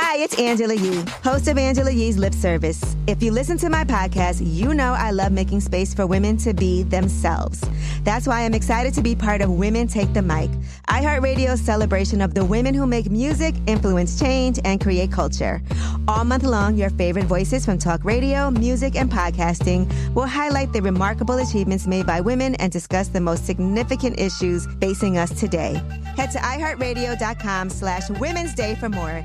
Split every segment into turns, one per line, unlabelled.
Hi, it's Angela Yee, host of Angela Yee's Lip Service. If you listen to my podcast, you know I love making space for women to be themselves. That's why I'm excited to be part of Women Take the Mic, iHeartRadio's celebration of the women who make music, influence change, and create culture. All month long, your favorite voices from talk radio, music, and podcasting will highlight the remarkable achievements made by women and discuss the most significant issues facing us today. Head to iHeartRadio.com slash Women's Day for more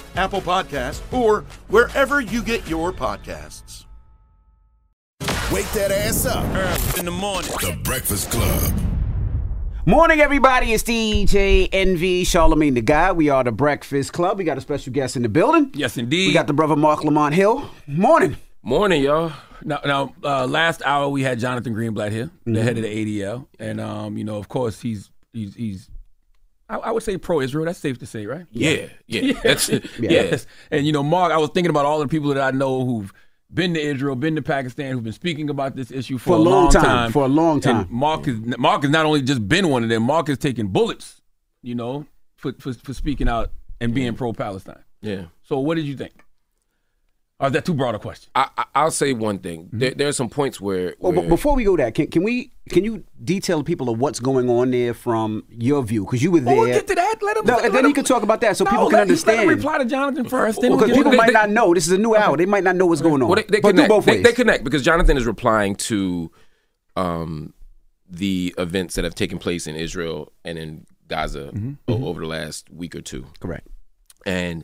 Apple Podcasts, or wherever you get your podcasts.
Wake that ass up early in the morning. The Breakfast Club.
Morning, everybody. It's DJ Envy Charlamagne the God. We are the Breakfast Club. We got a special guest in the building.
Yes, indeed.
We got the brother Marc Lamont Hill. Morning.
Morning, y'all. Now, now uh, last hour we had Jonathan Greenblatt here,
Mm-hmm.
the head of the ADL, and um, you know, of course, he's he's he's. I, I would say pro-Israel. That's safe to say, right?
Yeah, yeah. That's yeah.
yes. And you know, Marc, I was thinking about all the people that I know who've been to Israel, been to Pakistan, who've been speaking about this issue for,
For a long time, for a long
And
time.
Marc is Marc has not only just been one of them. Marc has taken bullets, you know, for for, for speaking out and being pro-Palestine.
Yeah.
So, what did you think? Or is that too broad a question?
I, I, I'll say one thing. There, there are some points where,
Well,
where
but before we go there, can, can we can you detail the people of what's going on there from your view? Because you were there.
Well, we'll get to that. Let him.
No,
let
and then
him-
you can talk about that so
No,
people can
let- Let
understand.
him reply to Jonathan first. Then we'll
Because
get
people
to-
might
they-
not know. This is a new hour. They might not know what's going on.
well, they, they
but
connect.
do both ways.
they connect because Jonathan is replying to um, the events that have taken place in Israel and in Gaza
Mm-hmm.
o- over the last week or two.
Correct.
And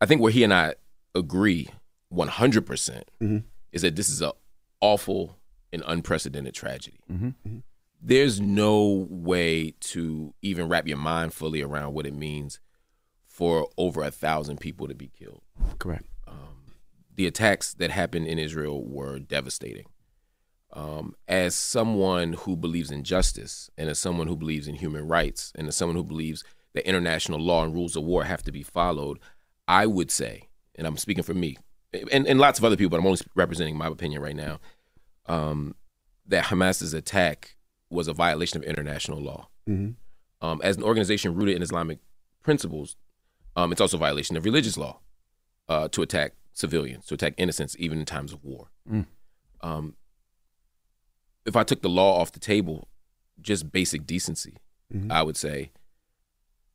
I think where he and I agree 100%
Mm-hmm.
is that this is a awful and unprecedented tragedy.
Mm-hmm.
There's no way to even wrap your mind fully around what it means for over a thousand people to be killed.
Correct.
The attacks that happened in Israel were devastating. Um, as someone who believes in justice, and as someone who believes in human rights, and as someone who believes that international law and rules of war have to be followed, I would say, and I'm speaking for me, and, and lots of other people, but I'm only representing my opinion right now, um, that Hamas's attack was a violation of international law.
Mhm.
Um, as an organization rooted in Islamic principles, um, it's also a violation of religious law uh, to attack civilians, to attack innocents, even in times of war.
Mm.
Um, if I took the law off the table, just basic decency,
Mm-hmm.
I would say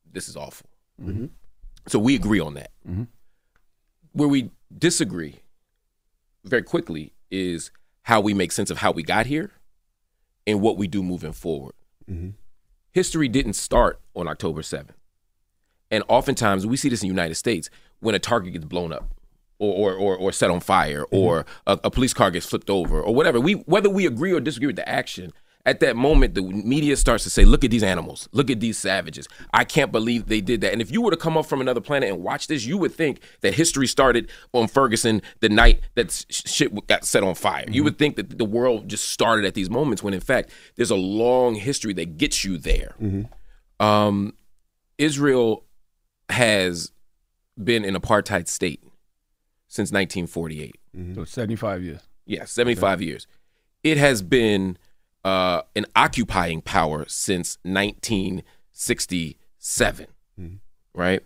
this is awful.
Mhm.
So we agree on that.
Mhm.
Where we disagree very quickly is how we make sense of how we got here and what we do moving forward.
Mhm.
History didn't start on October 7th. And oftentimes we see this in the United States when a target gets blown up or, or, or, or set on fire or a, a police car gets flipped over or whatever. We whether we agree or disagree with the action, at that moment the media starts to say, look at these animals, look at these savages. I can't believe they did that. And if you were to come up from another planet and watch this, you would think that history started on Ferguson the night that shit got set on fire. You mm-hmm. would think that the world just started at these moments when in fact there's a long history that gets you there. Mm-hmm. Um, Israel has been an apartheid state since 1948. Mm-hmm.
So 75 years.
Yeah, 75 years. It has been uh, an occupying power since 1967, right?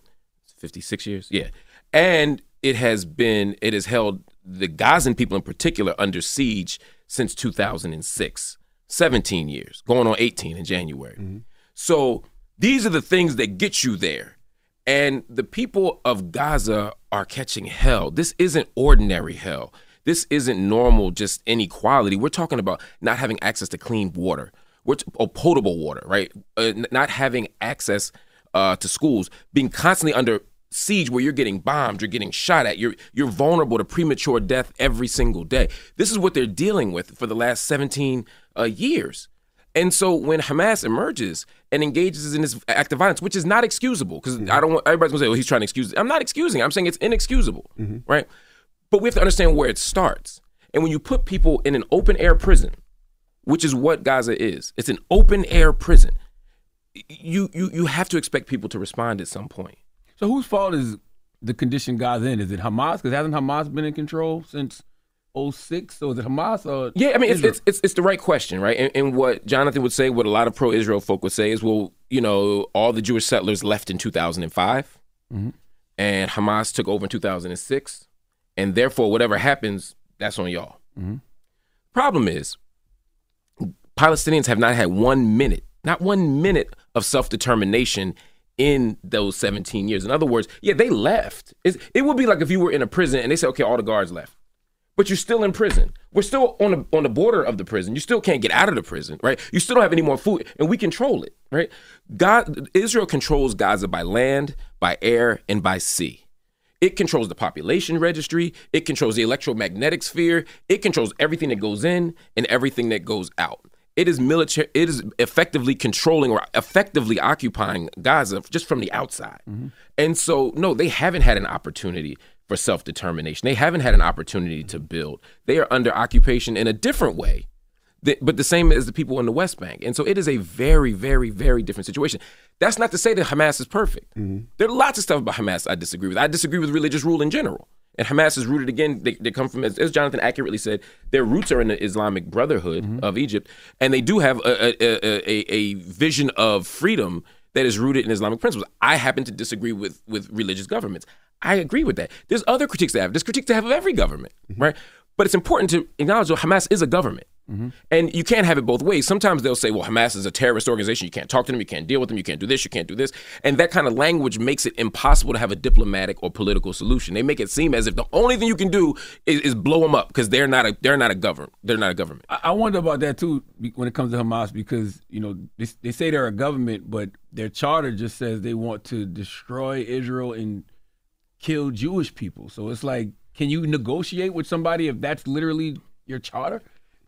56 years? Yeah. And it has been, it has held the Gazan people in particular under siege since 2006, 17 years, going on 18 in January. So these are the things that get you there. And the people of Gaza are catching hell. This isn't ordinary hell. This isn't normal, just inequality. We're talking about not having access to clean water, we're t- or potable water, right? Uh, n- not having access uh, to schools, being constantly under siege where you're getting bombed, you're getting shot at, you're you're vulnerable to premature death every single day. This is what they're dealing with for the last 17 uh, years. And so when Hamas emerges and engages in this act of violence, which is not excusable, because I don't want everybody's gonna say, "Well, he's trying to excuse." It. I'm not excusing. it. I'm saying it's inexcusable, right? But we have to understand where it starts. And when you put people in an open air prison, which is what Gaza is, it's an open air prison. You you you have to expect people to respond at some point.
So whose fault is the condition Gaza in? Is it Hamas? Because hasn't Hamas been in control since 06? So is it Hamas or
Yeah, I mean, it's, it's it's it's the right question, right? And, and what Jonathan would say, what a lot of pro-Israel folk would say is, well, you know, all the Jewish settlers left in 2005,
Mhm.
and Hamas took over in 2006, and therefore, whatever happens, that's on y'all.
Mhm.
Problem is, Palestinians have not had one minute, not one minute of self-determination in those 17 years. In other words, yeah, they left. It's, it would be like if you were in a prison and they said, okay, all the guards left but you're still in prison. We're still on the on the border of the prison. You still can't get out of the prison, right? You still don't have any more food, and we control it, right? God, Israel controls Gaza by land, by air, and by sea. It controls the population registry. It controls the electromagnetic sphere. It controls everything that goes in and everything that goes out. It is military. It is effectively controlling or effectively occupying Gaza just from the outside. Mm-hmm. And so, no, they haven't had an opportunity for self determination. They haven't had an opportunity to build. They are under occupation in a different way, but the same as the people in the West Bank. And so, it is a very, very, very different situation. That's not to say that Hamas is perfect. Mm-hmm. There are lots of stuff about Hamas I disagree with. I disagree with religious rule in general. And Hamas is rooted again. They, they come from, as, as Jonathan accurately said, their roots are in the Islamic Brotherhood mm-hmm. of Egypt, and they do have a, a, a, a, a vision of freedom that is rooted in Islamic principles. I happen to disagree with with religious governments. I agree with that. There's other critiques to have. There's critiques to have of every government, mm-hmm. right? But it's important to acknowledge that Hamas is a government. Mm-hmm. And you can't have it both ways. Sometimes they'll say, well, Hamas is a terrorist organization. You can't talk to them. You can't deal with them. You can't do this. You can't do this. And that kind of language makes it impossible to have a diplomatic or political solution. They make it seem as if the only thing you can do is, is blow them up because they're not a they're not a government. They're not a government.
I I wonder about that too when it comes to Hamas because you know they, they say they're a government, but their charter just says they want to destroy Israel and kill Jewish people. So it's like, can you negotiate with somebody if that's literally your charter?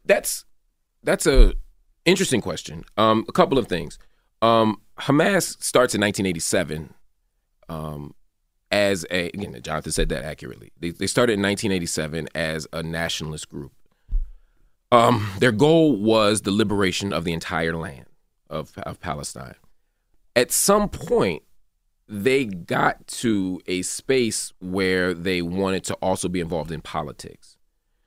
That's that's a interesting question. Um, a couple of things. Um, Hamas starts in 1987 um, as a again. Jonathan said that accurately. They, they started in 1987 as a nationalist group. Um, their goal was the liberation of the entire land of, of Palestine. At some point, they got to a space where they wanted to also be involved in politics.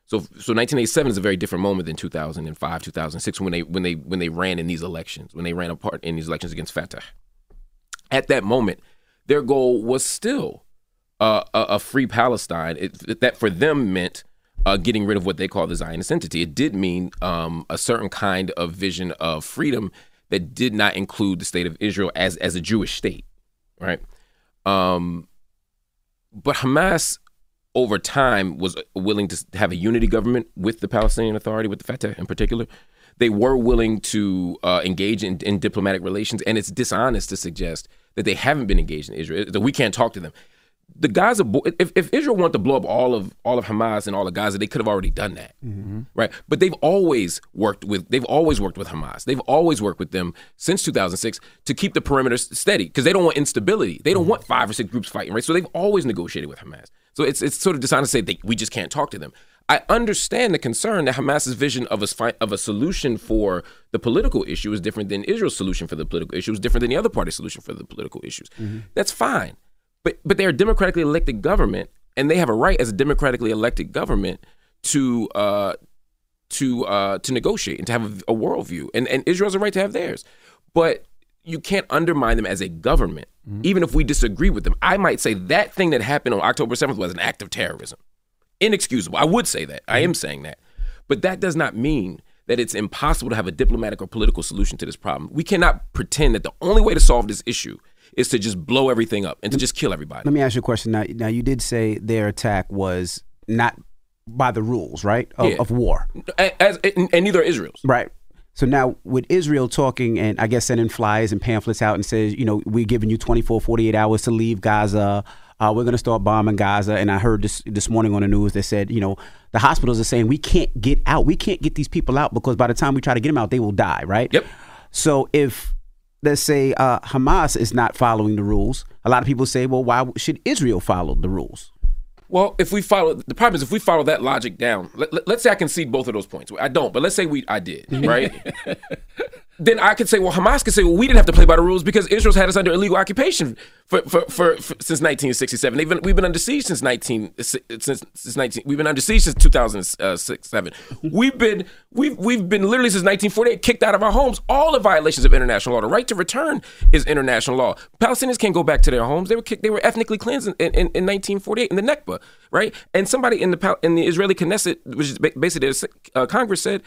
So, so 1987 is a very different moment than 2005, 2006 when they when they when they ran in these elections, when they ran apart in these elections against Fatah. At that moment, their goal was still uh, a, a free Palestine. It, that for them meant uh, getting rid of what they call the Zionist entity. It did mean um, a certain kind of vision of freedom that did not include the state of Israel as as a Jewish state, right? Um, but Hamas over time was willing to have a unity government with the Palestinian Authority, with the Fatah in particular. They were willing to uh, engage in, in diplomatic relations, and it's dishonest to suggest that they haven't been engaged in Israel. That we can't talk to them. The Gaza, if, if Israel wanted to blow up all of all of Hamas and all of Gaza, they could have already done that, right? But they've always worked with they've always worked with Hamas. They've always worked with them since 2006 to keep the perimeter steady because they don't want instability. They don't want five or six groups fighting, right? So they've always negotiated with Hamas. So it's it's sort of dishonest to say they, we just can't talk to them. I understand the concern that Hamas's vision of a of a solution for the political issue is different than Israel's solution for the political issue is different than the other party's solution for the political issues. That's fine, but but they're a democratically elected government, and they have a right as a democratically elected government to uh, to uh, to negotiate and to have a, a worldview, and and Israel has a right to have theirs, but you can't undermine them as a government, even if we disagree with them. I might say that thing that happened on October seventh was an act of terrorism inexcusable. I would say that. I am saying that. But that does not mean that it's impossible to have a diplomatic or political solution to this problem. We cannot pretend that the only way to solve this issue is to just blow everything up and to just kill everybody.
Let me ask you a question. Now, now you did say their attack was not by the rules, right, of,
Yeah.
of war,
As, and, and neither Israel's.
right? So now with Israel talking and I guess sending flyers and pamphlets out and says, you know, we're giving you 24, 48 hours to leave Gaza. Uh, we're going to start bombing Gaza. And I heard this this morning on the news that said, you know, the hospitals are saying we can't get out. We can't get these people out because by the time we try to get them out, they will die, right?
Yep.
So if let's say uh, Hamas is not following the rules, a lot of people say, well, why should Israel follow the rules?
Well, if we follow the problem is if we follow that logic down, let, us say I concede both of those points. I don't, but let's say we I did, right? then I could say, well, Hamas could say, well, we didn't have to play by the rules because Israel's had us under illegal occupation for, for, for, for since 1967. They've been, we've been under siege since 19 since since 19. We've been under siege since 2006 seven. We've been we've we've been literally since 1948 kicked out of our homes. All the violations of international law. The right to return is international law. Palestinians can't go back to their homes. They were kicked. They were ethnically cleansed in, in, in 1948 in the Nakba, right? And somebody in the in the Israeli Knesset, which is basically the uh, Congress, said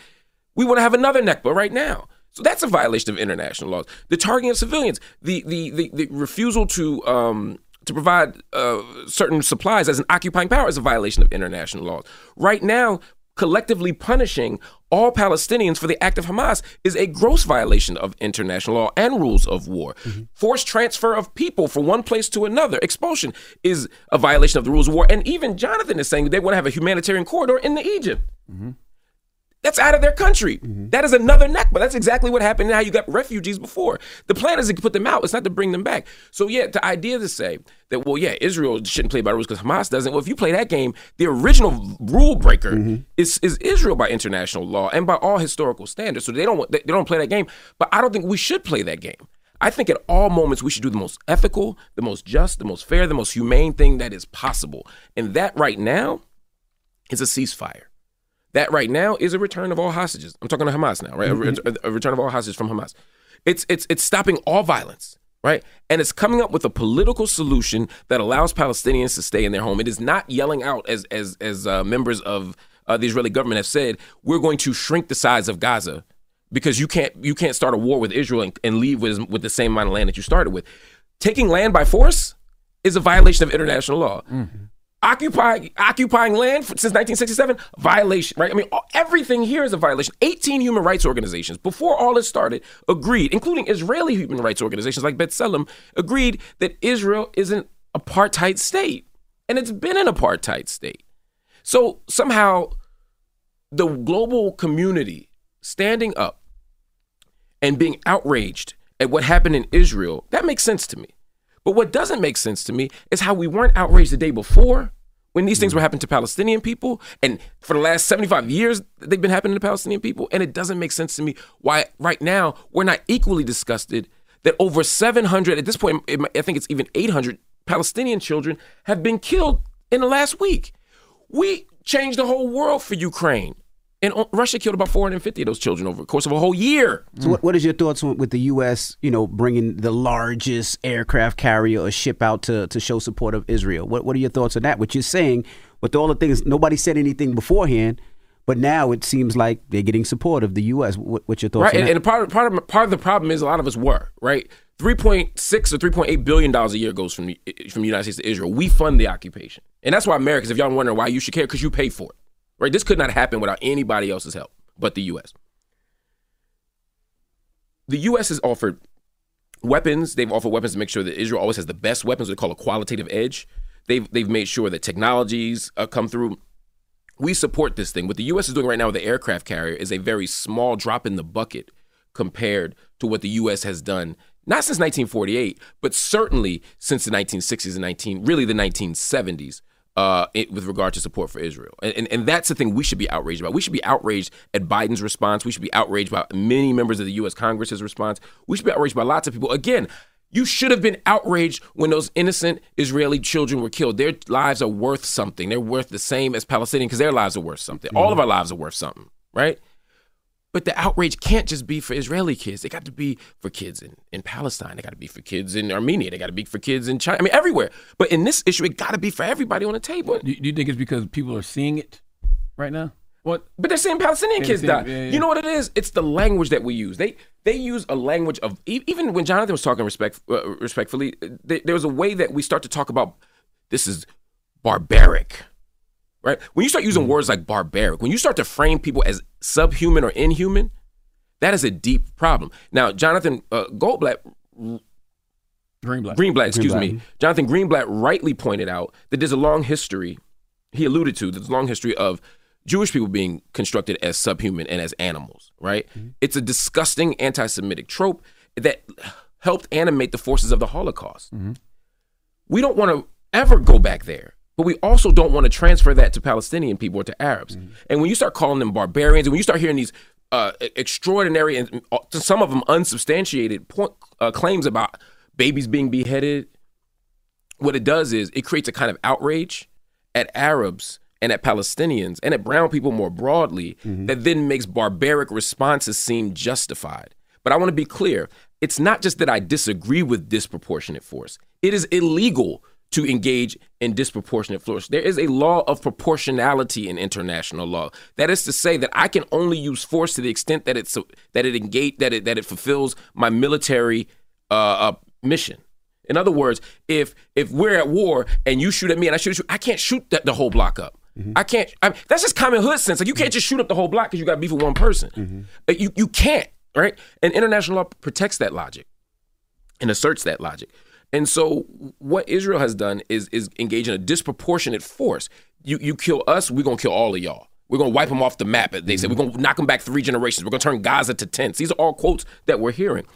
we want to have another Nakba right now. So that's a violation of international laws. The targeting of civilians, the the the, the refusal to um, to provide uh, certain supplies as an occupying power is a violation of international laws. Right now, collectively punishing all Palestinians for the act of Hamas is a gross violation of international law and rules of war. Forced transfer of people from one place to another, expulsion, is a violation of the rules of war. And even Jonathan is saying they want to have a humanitarian corridor in the Egypt. That's out of their country. Mm-hmm. That is another neck, but That's exactly what happened. Now you got refugees before. The plan is to put them out. It's not to bring them back. So yeah, the idea to say that well, yeah, Israel shouldn't play by rules because Hamas doesn't. Well, if you play that game, the original rule breaker mm-hmm. is is Israel by international law and by all historical standards. So they don't want- they don't play that game. But I don't think we should play that game. I think at all moments we should do the most ethical, the most just, the most fair, the most humane thing that is possible. And that right now is a ceasefire. That right now is a return of all hostages. I'm talking to Hamas now, right? A re- A, return of all hostages from Hamas. It's it's it's stopping all violence, right? And it's coming up with a political solution that allows Palestinians to stay in their home. It is not yelling out as as as uh, members of uh, the Israeli government have said, we're going to shrink the size of Gaza because you can't you can't start a war with Israel and, and leave with with the same amount of land that you started with. Taking land by force is a violation of international law. Occupying occupying land since 1967 violation, right? I mean, everything here is a violation. 18 human rights organizations before all this started agreed, including Israeli human rights organizations like B'Tselem, agreed that Israel is an apartheid state, and it's been an apartheid state. So somehow, the global community standing up and being outraged at what happened in Israel, that makes sense to me. But what doesn't make sense to me is how we weren't outraged the day before when these things mm. were happening to Palestinian people. And for the last 75 years, they've been happening to Palestinian people. And it doesn't make sense to me why right now we're not equally disgusted that over 700, at this point, it I think it's even 800 Palestinian children have been killed in the last week. We changed the whole world for Ukraine. And Russia killed about 450 of those children over the course of a whole year.
So what, what is your thoughts on, with the U.S. You know, bringing the largest aircraft carrier or ship out to to show support of Israel? What What are your thoughts on that? What you're saying with all the things nobody said anything beforehand, But now it seems like they're getting support of the U.S. What, what's your thoughts?
right?
on
And, and part of, part of part of the problem is a lot of us were right. Three point six or three point eight billion dollars a year goes from the, from the United States to Israel. We fund the occupation, and that's why Americans, if y'all wondering why you should care, because you pay for it, right? This could not happen without anybody else's help but the U.S. The U.S. has offered weapons. They've offered weapons to make sure that Israel always has the best weapons. They call a qualitative edge. They've they've made sure that technologies uh, come through. We support this thing. What the U.S. is doing right now with the aircraft carrier is a very small drop in the bucket compared to what the U.S. has done, not since 1948, but certainly since the 1960s and 19, really the 1970s, uh, it, with regard to support for Israel. And, and, and that's the thing we should be outraged about. We should be outraged at Biden's response. We should be outraged by many members of the U.S. Congress's response. We should be outraged by lots of people. Again, you should have been outraged when those innocent Israeli children were killed. Their lives are worth something. They're worth the same as Palestinian because their lives are worth something. All of our lives are worth something, right? But the outrage can't just be for Israeli kids. They got to be for kids in, in Palestine. They got to be for kids in Armenia. They got to be for kids in China. I mean, everywhere. But in this issue, it got to be for everybody on the table.
Do, do you think it's because people are seeing it right now? What?
But they're saying Palestinian kids die.
yeah, yeah.
You know what it is? It's the language that we use. They they use a language of even when Jonathan was talking respect uh, respectfully. th- there was a way that we start to talk about this is barbaric, right? When you start
Mm-hmm.
using words like barbaric, when you start to frame people as subhuman or inhuman, that is a deep problem. Now, Jonathan uh, Goldblatt
Greenblatt.
Greenblatt, excuse
Greenblatt.
me. Jonathan Greenblatt rightly pointed out that there's a long history, he alluded to, there's a long history of Jewish people being constructed as subhuman and as animals, right? It's a disgusting anti Semitic trope that helped animate the forces of the Holocaust. We don't want to ever go back there, but we also don't want to transfer that to Palestinian people or to Arabs. And when you start calling them barbarians, and when you start hearing these uh, extraordinary and uh, some of them unsubstantiated point, uh, claims about babies being beheaded, what it does is it creates a kind of outrage at Arabs and at Palestinians and at brown people more broadly that then makes barbaric responses seem justified. But I want to be clear it's not just that I disagree with disproportionate force, it is illegal to engage in disproportionate force. There is a law of proportionality in international law. That is to say that I can only use force to the extent that it's that it engage that it that it fulfills my military uh, uh, mission. In other words, if if we're at war and you shoot at me and I shoot at you, I can't shoot that, the whole block up. I can't. I, that's just common hood sense. Like you can't just shoot up the whole block because you got beef with one person. Uh, You you can't right. And international law protects that logic and asserts that logic. And so what Israel has done is is engage in a disproportionate force. You you kill us, we're gonna kill all of y'all. We're gonna wipe them off the map. They said we're gonna knock them back three generations. We're gonna turn Gaza to tents. These are all quotes that we're hearing.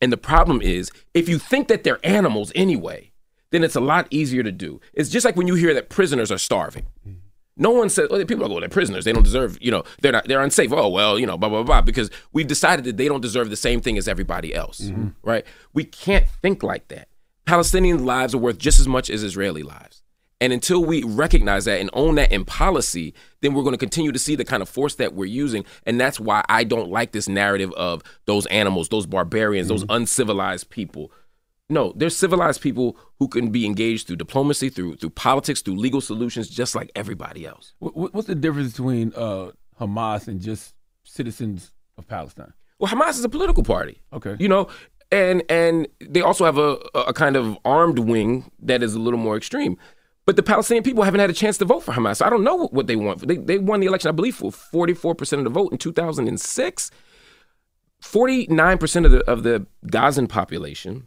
And the problem is, if you think that they're animals anyway, then it's a lot easier to do. It's just like when you hear that prisoners are starving. Mm. No one says, well, oh, people are going, they're prisoners. They don't deserve, you know, they're not, they're unsafe. Oh, well, you know, blah, blah, blah, because we've decided that they don't deserve the same thing as everybody else, mm-hmm. right? We can't think like that. Palestinian lives are worth just as much as Israeli lives. And until we recognize that and own that in policy, then we're going to continue to see the kind of force that we're using. And that's why I don't like this narrative of those animals, those barbarians, those mm-hmm. uncivilized people. No, there's civilized people who can be engaged through diplomacy, through through politics, through legal solutions, just like everybody else.
What, what- what's the difference between uh, Hamas and just citizens of Palestine?
Well, Hamas is a political party.
Okay.
You know, and and they also have a a kind of armed wing that is a little more extreme. But the Palestinian people haven't had a chance to vote for Hamas. I don't know what they want. They they won the election, I believe, for 44% of the vote in 2006. 49% of the of the Gazan population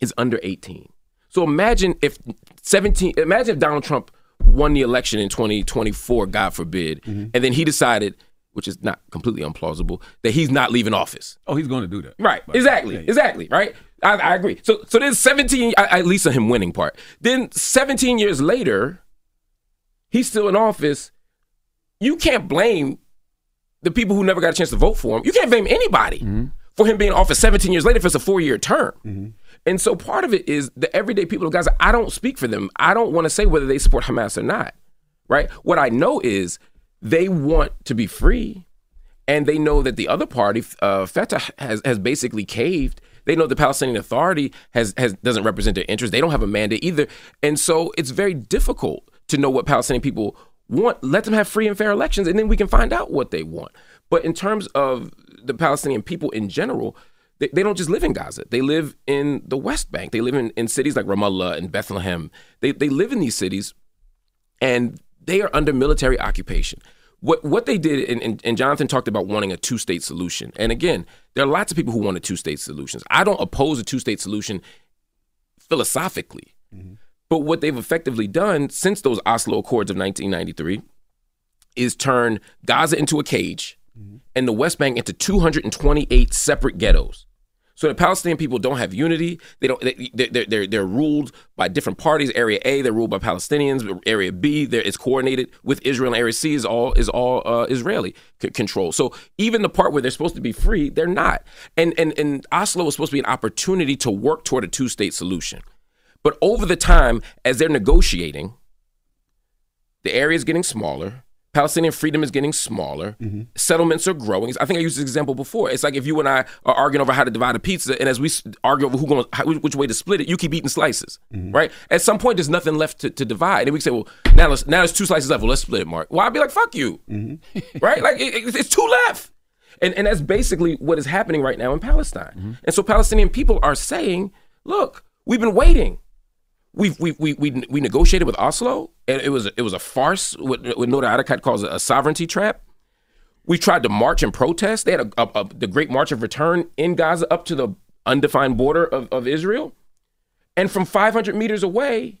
is under 18. So imagine if 17 imagine if Donald Trump won the election in 2024, God forbid, mm-hmm. and then he decided, which is not completely implausible, that he's not leaving office.
Oh, he's going to do that.
Right.
But-
exactly.
yeah, yeah.
Exactly. Right. I, I agree. So so there's 17. I, at least on him winning part. Then 17 years later, he's still in office. You can't blame the people who never got a chance to vote for him. You can't blame anybody mm-hmm. For him being in office 17 years later if it's a four year term. And so part of it is the everyday people of Gaza. I don't speak for them. I don't want to say whether they support Hamas or not. Right. What I know is they want to be free and they know that the other party, uh, Fatah, has has basically caved. They know the Palestinian Authority has has doesn't represent their interests. They don't have a mandate either, and so it's very difficult to know what Palestinian people want let them have free and fair elections and then we can find out what they want. But in terms of the Palestinian people in general, they, they don't just live in Gaza. They live in the West Bank. They live in, in cities like Ramallah and Bethlehem. They they live in these cities and they are under military occupation. What what they did, and, and, and Jonathan talked about wanting a two state solution. And again, there are lots of people who want a two state solution. I don't oppose a two state solution philosophically. Mm-hmm. But what they've effectively done since those Oslo Accords of 1993 is turn Gaza into a cage and the West Bank into 228 separate ghettos. So the Palestinian people don't have unity. They don't. They, they're, they're, they're ruled by different parties. Area A, they're ruled by Palestinians. Area B, it's coordinated with Israel. And Area C is all is all uh, Israeli c- control. So even the part where they're supposed to be free, they're not. And and and Oslo was supposed to be an opportunity to work toward a two state solution. But over the time, as they're negotiating, the area is getting smaller. Palestinian freedom is getting smaller. Mm-hmm. Settlements are growing. I think I used this example before. It's like if you and I are arguing over how to divide a pizza, and as we argue over who going how, which way to split it, you keep eating slices, mm-hmm. right? At some point, there's nothing left to, to divide, and we can say, well, now let's, now there's two slices left. Well, let's split it, Mark. Well, I'd be like, fuck you, mm-hmm. right? Like it, it- it's two left, and and that's basically what is happening right now in Palestine. And so Palestinian people are saying, look, we've been waiting. We've, we, we, we, we negotiated with Oslo, and it was it was a farce. What, what Noura Erakat calls a sovereignty trap. We tried to march and protest. They had a, a, a- the Great March of Return in Gaza up to the undefined border of, of Israel, and from 500 meters away,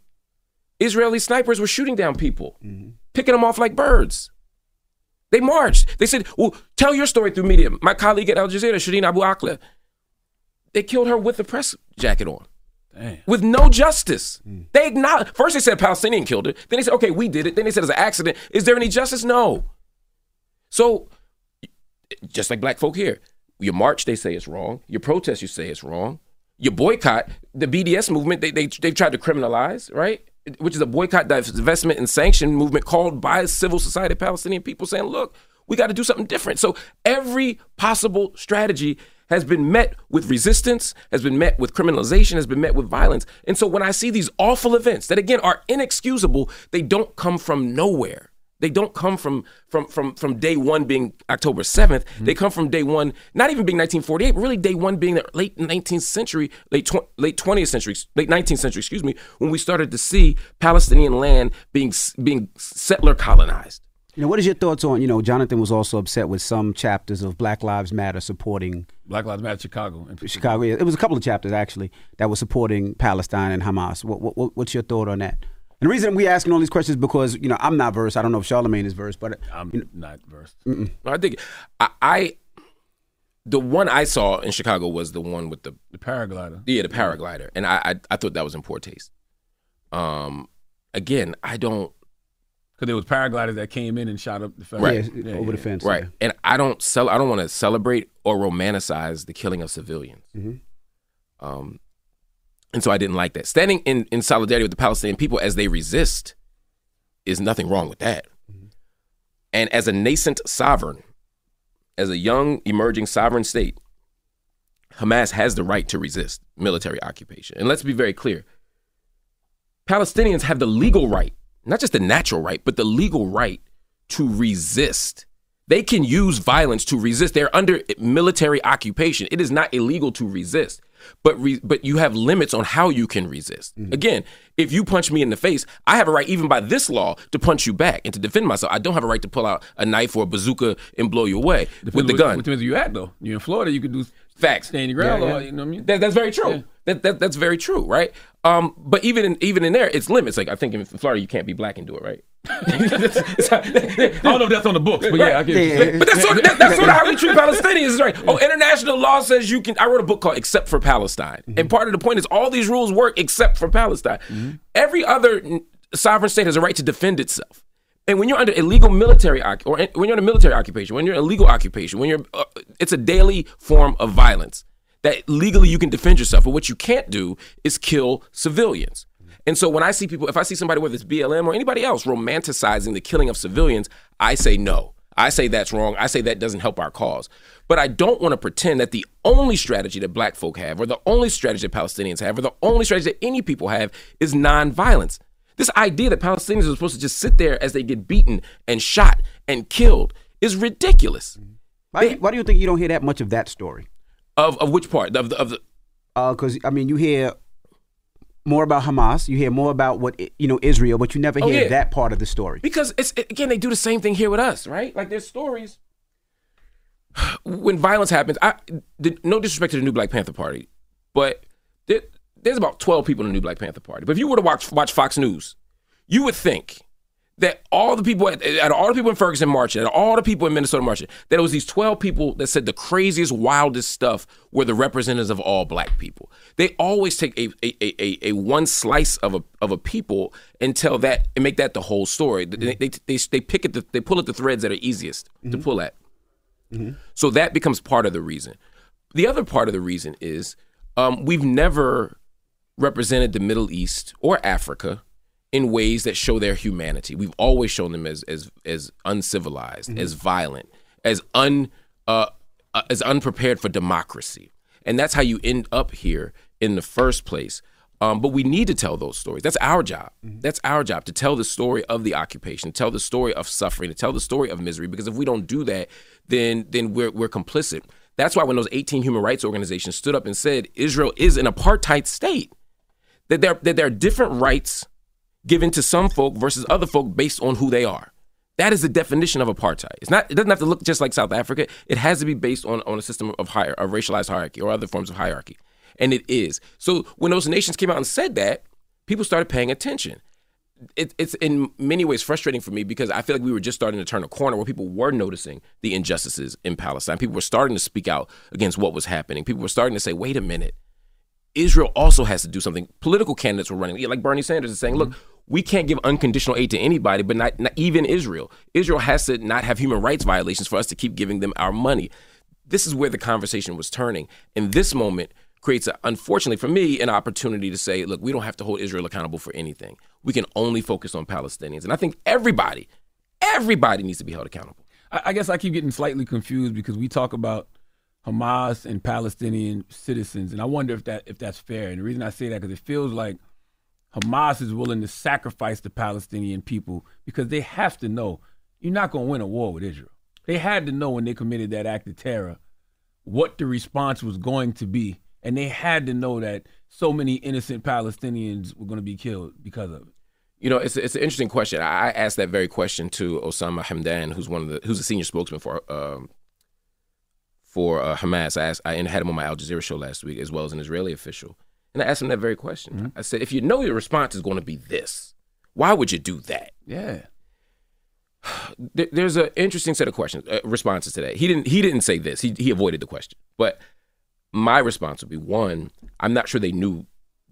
Israeli snipers were shooting down people, mm-hmm. picking them off like birds. They marched. They said, "Well, tell your story through media." My colleague at Al Jazeera, Shireen Abu Akleh, they killed her with the press jacket on with no justice. They acknowledge first they said Palestinian killed it. Then they said, okay, we did it. Then they said it's an accident. Is there any justice? No. So just like black folk here, your march they say it's wrong. Your protest you say it's wrong. Your boycott, the BDS movement, they they they've tried to criminalize, right? Which is a boycott, divestment, and sanction movement called by civil society Palestinian people saying, look, we got to do something different. So every possible strategy has been met with resistance, has been met with criminalization, has been met with violence. And so when I see these awful events that again are inexcusable, they don't come from nowhere. They don't come from from from from day one being October 7th. Mm-hmm. They come from day one, not even being 1948, but really day one being the late 19th century, late tw- late 20th century, late 19th century, excuse me, when we started to see Palestinian land being being settler colonized.
You know, what is your thoughts on, you know, Jonathan was also upset with some chapters of Black Lives Matter supporting
Black Lives Matter Chicago. in.
Chicago. yeah, It was a couple of chapters actually that were supporting Palestine and Hamas. What, what, what- what's your thought on that? And the reason we asking all these questions is because you know I'm not versed. I don't know if Charlamagne is versed, but
I'm
you know,
not versed.
No, I think I, I the one I saw in Chicago was the one with the
The paraglider.
yeah the paraglider, and I I, I thought that was in poor taste. Um, again, I don't
Because there was paragliders that came in and shot up the fence.
Right.
yeah, over the fence,
right,
yeah.
and I don't sell. I don't want to celebrate or romanticize the killing of civilians. Um, and so I didn't like that. Standing in in solidarity with the Palestinian people as they resist is nothing wrong with that. And as a nascent sovereign, as a young emerging sovereign state, Hamas has the right to resist military occupation. And let's be very clear Palestinians have the legal right, not just the natural right, but the legal right to resist. They can use violence to resist. They're under military occupation. It is not illegal to resist, but re- but you have limits on how you can resist. Mm-hmm. Again, if you punch me in the face, I have a right, even by this law, to punch you back and to defend myself. I don't have a right to pull out a knife or a bazooka and blow you away with the gun.
Depends where you at though. You're in Florida, you could do
Facts.
your ground
Yeah, yeah.
You know what I mean?
That, that's very true.
Yeah.
That, that that's very true, right? Um, but even in even in there, it's limits. Like I think in Florida, you can't be black and do it, right?
I don't know if that's on the books, but yeah, I get.
But that's sort of, that, that's sort of how we treat Palestinians, is right? Oh, international law says you can. I wrote a book called "Except for Palestine," and part of the point is all these rules work except for Palestine. Every other sovereign state has a right to defend itself. And when you're under illegal military or when you're a military occupation, when you're in a legal occupation, when you're, uh, it's a daily form of violence that legally you can defend yourself. But what you can't do is kill civilians. And so when I see people, if I see somebody, whether it's BLM or anybody else, romanticizing the killing of civilians, I say no. I say that's wrong. I say that doesn't help our cause. But I don't want to pretend that the only strategy that black folk have, or the only strategy that Palestinians have, or the only strategy that any people have is nonviolence. This idea that Palestinians are supposed to just sit there as they get beaten and shot and killed is ridiculous. Mm-hmm.
Why, why do you think you don't hear that much of that story?
Of of which part of the of the uh,
Because I mean, you hear more about Hamas, you hear more about what you know Israel, but you never
Oh,
hear
yeah.
that part of the story.
Because it's again, they do the same thing here with us, right? Like there's stories when violence happens. I the, no disrespect to the new Black Panther Party, but there's about 12 people in the new Black Panther Party. But if you were to watch watch Fox News, you would think that all the people at, all the people in Ferguson marching, at all the people in Minnesota marching, that it was these 12 people that said the craziest, wildest stuff were the representatives of all black people. They always take a a, a, a, a one slice of a of a people and tell that and make that the whole story. They they, they, they pick at the they pull at the threads that are easiest to pull at. So that becomes part of the reason. The other part of the reason is um, we've never represented the Middle East or Africa in ways that show their humanity. We've always shown them as as as uncivilized, as violent, as un uh, uh, as unprepared for democracy, and that's how you end up here in the first place. Um, but we need to tell those stories. That's our job. That's our job to tell the story of the occupation, tell the story of suffering, to tell the story of misery. Because if we don't do that, then then we're we're complicit. That's why when those 18 human rights organizations stood up and said Israel is an apartheid state, that there that there are different rights given to some folk versus other folk based on who they are. That is the definition of apartheid. It's not. It doesn't have to look just like South Africa. It has to be based on, on a system of higher, of racialized hierarchy or other forms of hierarchy, and it is. So when those nations came out and said that, people started paying attention. It, it's in many ways frustrating for me because I feel like we were just starting to turn a corner where people were noticing the injustices in Palestine. People were starting to speak out against what was happening. People were starting to say, "Wait a minute." Israel also has to do something. Political candidates were running, like Bernie Sanders is saying, look, mm-hmm. we can't give unconditional aid to anybody, but not, not even Israel. Israel has to not have human rights violations for us to keep giving them our money. This is where the conversation was turning. And this moment creates, a, unfortunately for me, an opportunity to say, look, we don't have to hold Israel accountable for anything. We can only focus on Palestinians. And I think everybody, everybody needs to be held accountable.
I, I guess I keep getting slightly confused because we talk about Hamas and Palestinian citizens, and I wonder if that if that's fair. And the reason I say that because it feels like Hamas is willing to sacrifice the Palestinian people because they have to know you're not going to win a war with Israel. They had to know when they committed that act of terror what the response was going to be, and they had to know that so many innocent Palestinians were going to be killed because of it.
You know, it's it's an interesting question. I asked that very question to Osama Hamdan, who's one of the who's a senior spokesman for um, for uh, Hamas. I asked, I had him on my Al Jazeera show last week, as well as an Israeli official, and I asked him that very question. I said, if you know your response is going to be this, why would you do that?
Yeah.
There's an interesting set of questions, uh, responses to that. He didn't he didn't say this. He he avoided the question, but my response would be one: I'm not sure they knew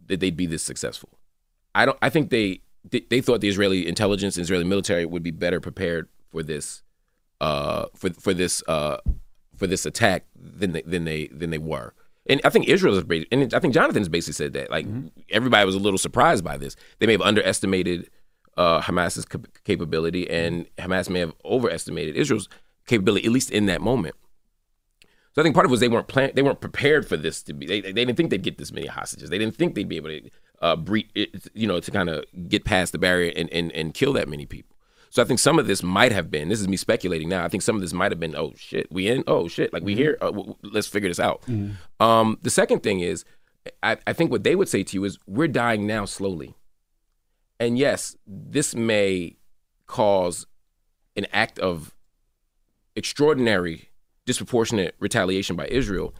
that they'd be this successful. I don't. I think they they, they thought the Israeli intelligence, and Israeli military would be better prepared for this, uh, for for this uh, for this attack than they than they than they were. And I think Israel is, ba- and I think Jonathan's basically said that. Like everybody was a little surprised by this. They may have underestimated uh, Hamas's cap- capability, and Hamas may have overestimated Israel's capability, at least in that moment. So I think part of it was they weren't plan- they weren't prepared for this to be. They, they didn't think they'd get this many hostages. They didn't think they'd be able to uh, breed, you know, to kind of get past the barrier and, and and kill that many people. So I think some of this might have been. This is me speculating now. I think some of this might have been. Oh shit, we in. Oh shit, like we here. Uh, w- let's figure this out. Um, the second thing is, I, I think what they would say to you is, we're dying now slowly. And yes, this may cause an act of extraordinary, disproportionate retaliation by Israel,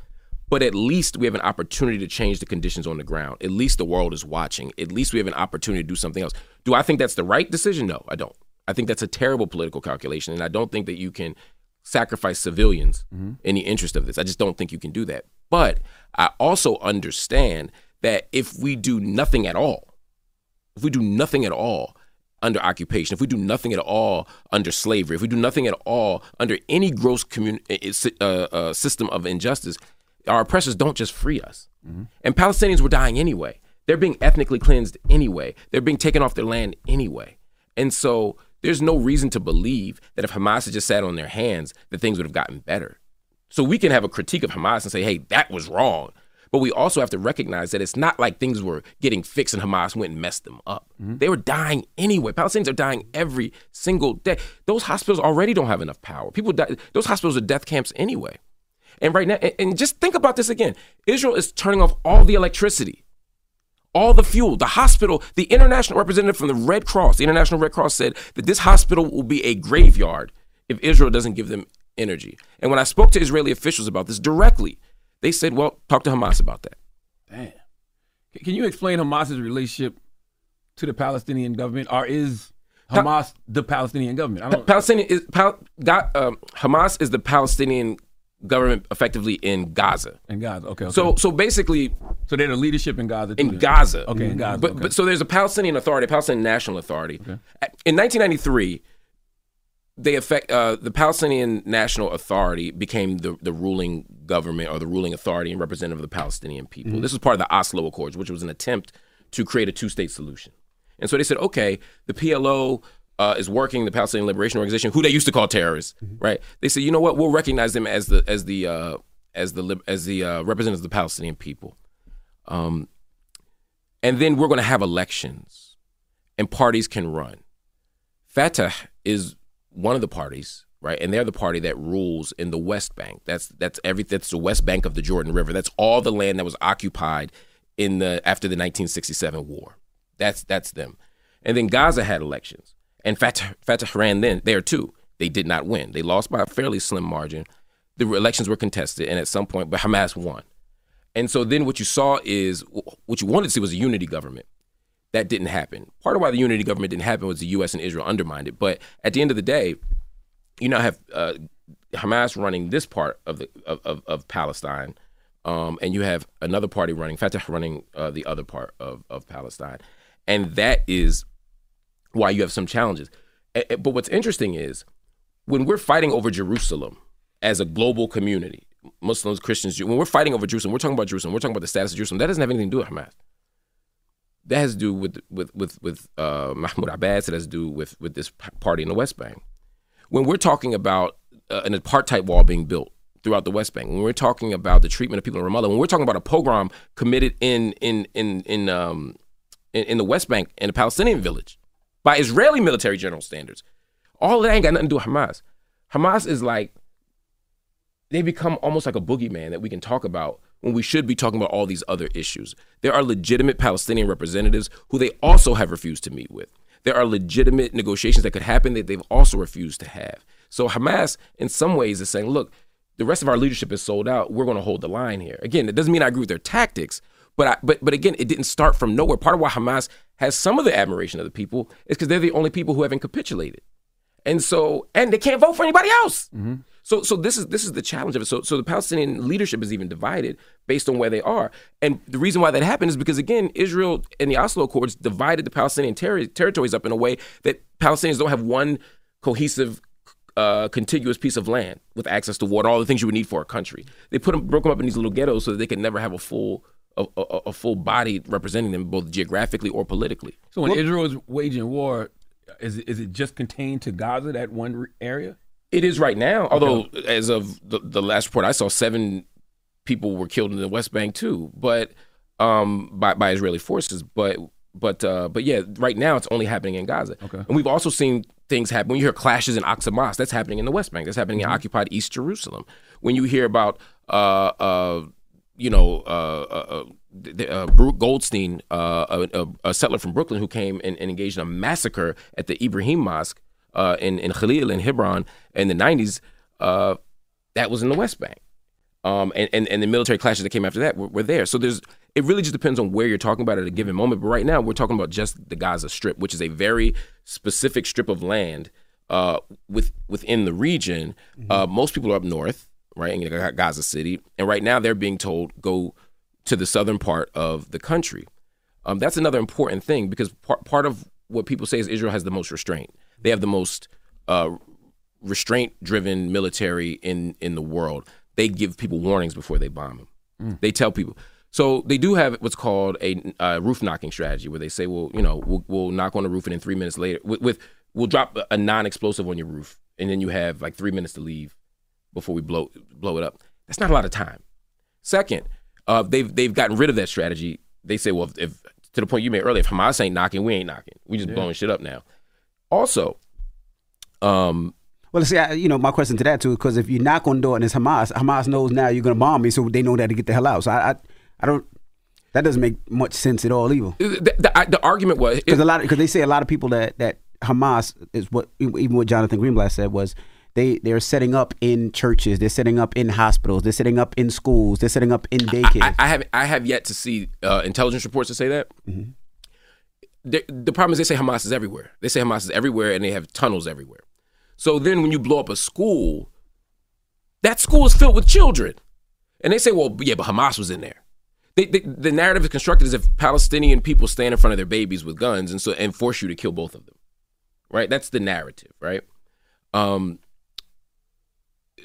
but at least we have an opportunity to change the conditions on the ground. At least the world is watching. At least we have an opportunity to do something else. Do I think that's the right decision? No, I don't. I think that's a terrible political calculation, and I don't think that you can sacrifice civilians in the interest of this. I just don't think you can do that. But I also understand that if we do nothing at all, if we do nothing at all under occupation, if we do nothing at all under slavery, if we do nothing at all under any gross commun- uh, uh, system of injustice, our oppressors don't just free us. And Palestinians were dying anyway. They're being ethnically cleansed anyway. They're being taken off their land anyway. And so there's no reason to believe that if Hamas had just sat on their hands, that things would have gotten better. So we can have a critique of Hamas and say, hey, that was wrong. But we also have to recognize that it's not like things were getting fixed and Hamas went and messed them up. Mm-hmm. They were dying anyway. Palestinians are dying every single day. Those hospitals already don't have enough power. People die. Those hospitals are death camps anyway. And right now, and, and just think about this again Israel is turning off all the electricity, all the fuel. The hospital, the international representative from the Red Cross, the International Red Cross said that this hospital will be a graveyard if Israel doesn't give them energy. And when I spoke to Israeli officials about this directly, they said, well, talk to Hamas about that.
Damn. Can you explain Hamas's relationship to the Palestinian government, or is Hamas the Palestinian government? I don't.
Palestinian is Pal- um, Hamas is the Palestinian government effectively in Gaza.
In Gaza, okay. okay.
So so basically,
so they're the leadership in Gaza. Too,
in
then?
Gaza.
Okay, in Gaza.
But
okay.
but so there's a Palestinian Authority, a Palestinian National Authority. In 1993, they affect uh, the Palestinian National Authority became the the ruling government or the ruling authority and representative of the Palestinian people.
Mhm.
This was part of the Oslo Accords, which was an attempt to create a two state solution. And so they said, okay, the PLO uh, is working, the Palestinian Liberation Organization, who they used to call terrorists, right? They said, you know what, we'll recognize them as the as the uh, as the as the uh, representatives of the Palestinian people. Um, and then we're going to have elections, and parties can run. Fatah is one of the parties, right? And they're the party that rules in the West Bank. That's that's every that's the West Bank of the Jordan River. That's all the land that was occupied in the after the 1967 war. That's that's them. And then Gaza had elections, and Fatah, Fatah ran then there too. They did not win. They lost by a fairly slim margin. The elections were contested, and at some point, but Hamas won. And so then what you saw is what you wanted to see was a unity government. That didn't happen. Part of why the unity government didn't happen was the U.S. and Israel undermined it. But at the end of the day, you now have uh, Hamas running this part of the of, of, Palestine, um, and you have another party running Fatah running uh, the other part of, of Palestine, and that is why you have some challenges. But what's interesting is when we're fighting over Jerusalem as a global community, Muslims, Christians, when we're fighting over Jerusalem, we're talking about Jerusalem, we're talking about the status of Jerusalem. That doesn't have anything to do with Hamas. That has to do with with with with uh, Mahmoud Abbas. It has to do with with this party in the West Bank. When we're talking about uh, an apartheid wall being built throughout the West Bank, when we're talking about the treatment of people in Ramallah, when we're talking about a pogrom committed in in in in um in, in the West Bank in a Palestinian village by Israeli military general standards, all that ain't got nothing to do with Hamas. Hamas is like they become almost like a boogeyman that we can talk about when we should be talking about all these other issues. There are legitimate Palestinian representatives who they also have refused to meet with. There are legitimate negotiations that could happen that they've also refused to have. So Hamas, in some ways, is saying, look, the rest of our leadership is sold out. We're going to hold the line here. Again, it doesn't mean I agree with their tactics, but I, but but again, it didn't start from nowhere. Part of why Hamas has some of the admiration of the people is because they're the only people who haven't capitulated, and so and they can't vote for anybody else. So so this is this is the challenge of it. So so the Palestinian leadership is even divided based on where they are, and the reason why that happened is because again, Israel and the Oslo Accords divided the Palestinian terri territories up in a way that Palestinians don't have one cohesive. Uh, contiguous piece of land with access to water, all the things you would need for a country. They put them, broke them up in these little ghettos so that they could never have a full, a, a, a full body representing them, both geographically or politically.
So when Israel is waging war, is it, is it just contained to Gaza, that one area?
It is right now. Although, as of the, the last report I saw, seven people were killed in the West Bank too, but um, by by Israeli forces. But but uh, but yeah, right now it's only happening in Gaza.
Okay.
And we've also seen things happen. When you hear clashes in Aqsa Mosque, that's happening in the West Bank. That's happening in occupied East Jerusalem. When you hear about uh, uh, you know, uh, uh, uh, uh, Goldstein, uh, a, a, a settler from Brooklyn who came and, and engaged in a massacre at the Ibrahim Mosque uh, in, in Khalil in Hebron in the 90s, uh, that was in the West Bank. Um, and, and, and the military clashes that came after that were, were there. So there's it really just depends on where you're talking about at a given moment. But right now, we're talking about just the Gaza Strip, which is a very specific strip of land uh, with within the region. Uh, most people are up north, right, in Ga- Gaza City, and right now they're being told go to the southern part of the country. Um, that's another important thing because part part of what people say is Israel has the most restraint. They have the most uh, restraint-driven military in in the world. They give people warnings before they bomb them.
Mm.
They tell people. So they do have what's called a uh, roof knocking strategy, where they say, "Well, you know, we'll, we'll knock on the roof, and then three minutes later, with, with we'll drop a non-explosive on your roof, and then you have like three minutes to leave before we blow blow it up." That's not a lot of time. Second, uh, they've they've gotten rid of that strategy. They say, well, if, if to the point you made earlier, if Hamas ain't knocking, we ain't knocking. We just
Yeah.
blowing shit up now. Also, um,
Well, see, I, you know, my question to that too, because if you knock on the door and it's Hamas, Hamas knows now you're going to bomb me, so they know that to get the hell out. So I, I, I don't. That doesn't make much sense at all, either.
the, the, the argument was
Because a lot, because they say a lot of people that that Hamas is what even what Jonathan Greenblatt said was they they're setting up in churches, they're setting up in hospitals, they're setting up in schools, they're setting up in daycare.
I, I have I have yet to see uh, intelligence reports to say that. The, the problem is they say Hamas is everywhere. They say Hamas is everywhere, and they have tunnels everywhere. So then, when you blow up a school, that school is filled with children, and they say, "Well, yeah, but Hamas was in there." They, they, the narrative is constructed as if Palestinian people stand in front of their babies with guns and so and force you to kill both of them. Right? That's the narrative. Right? Um,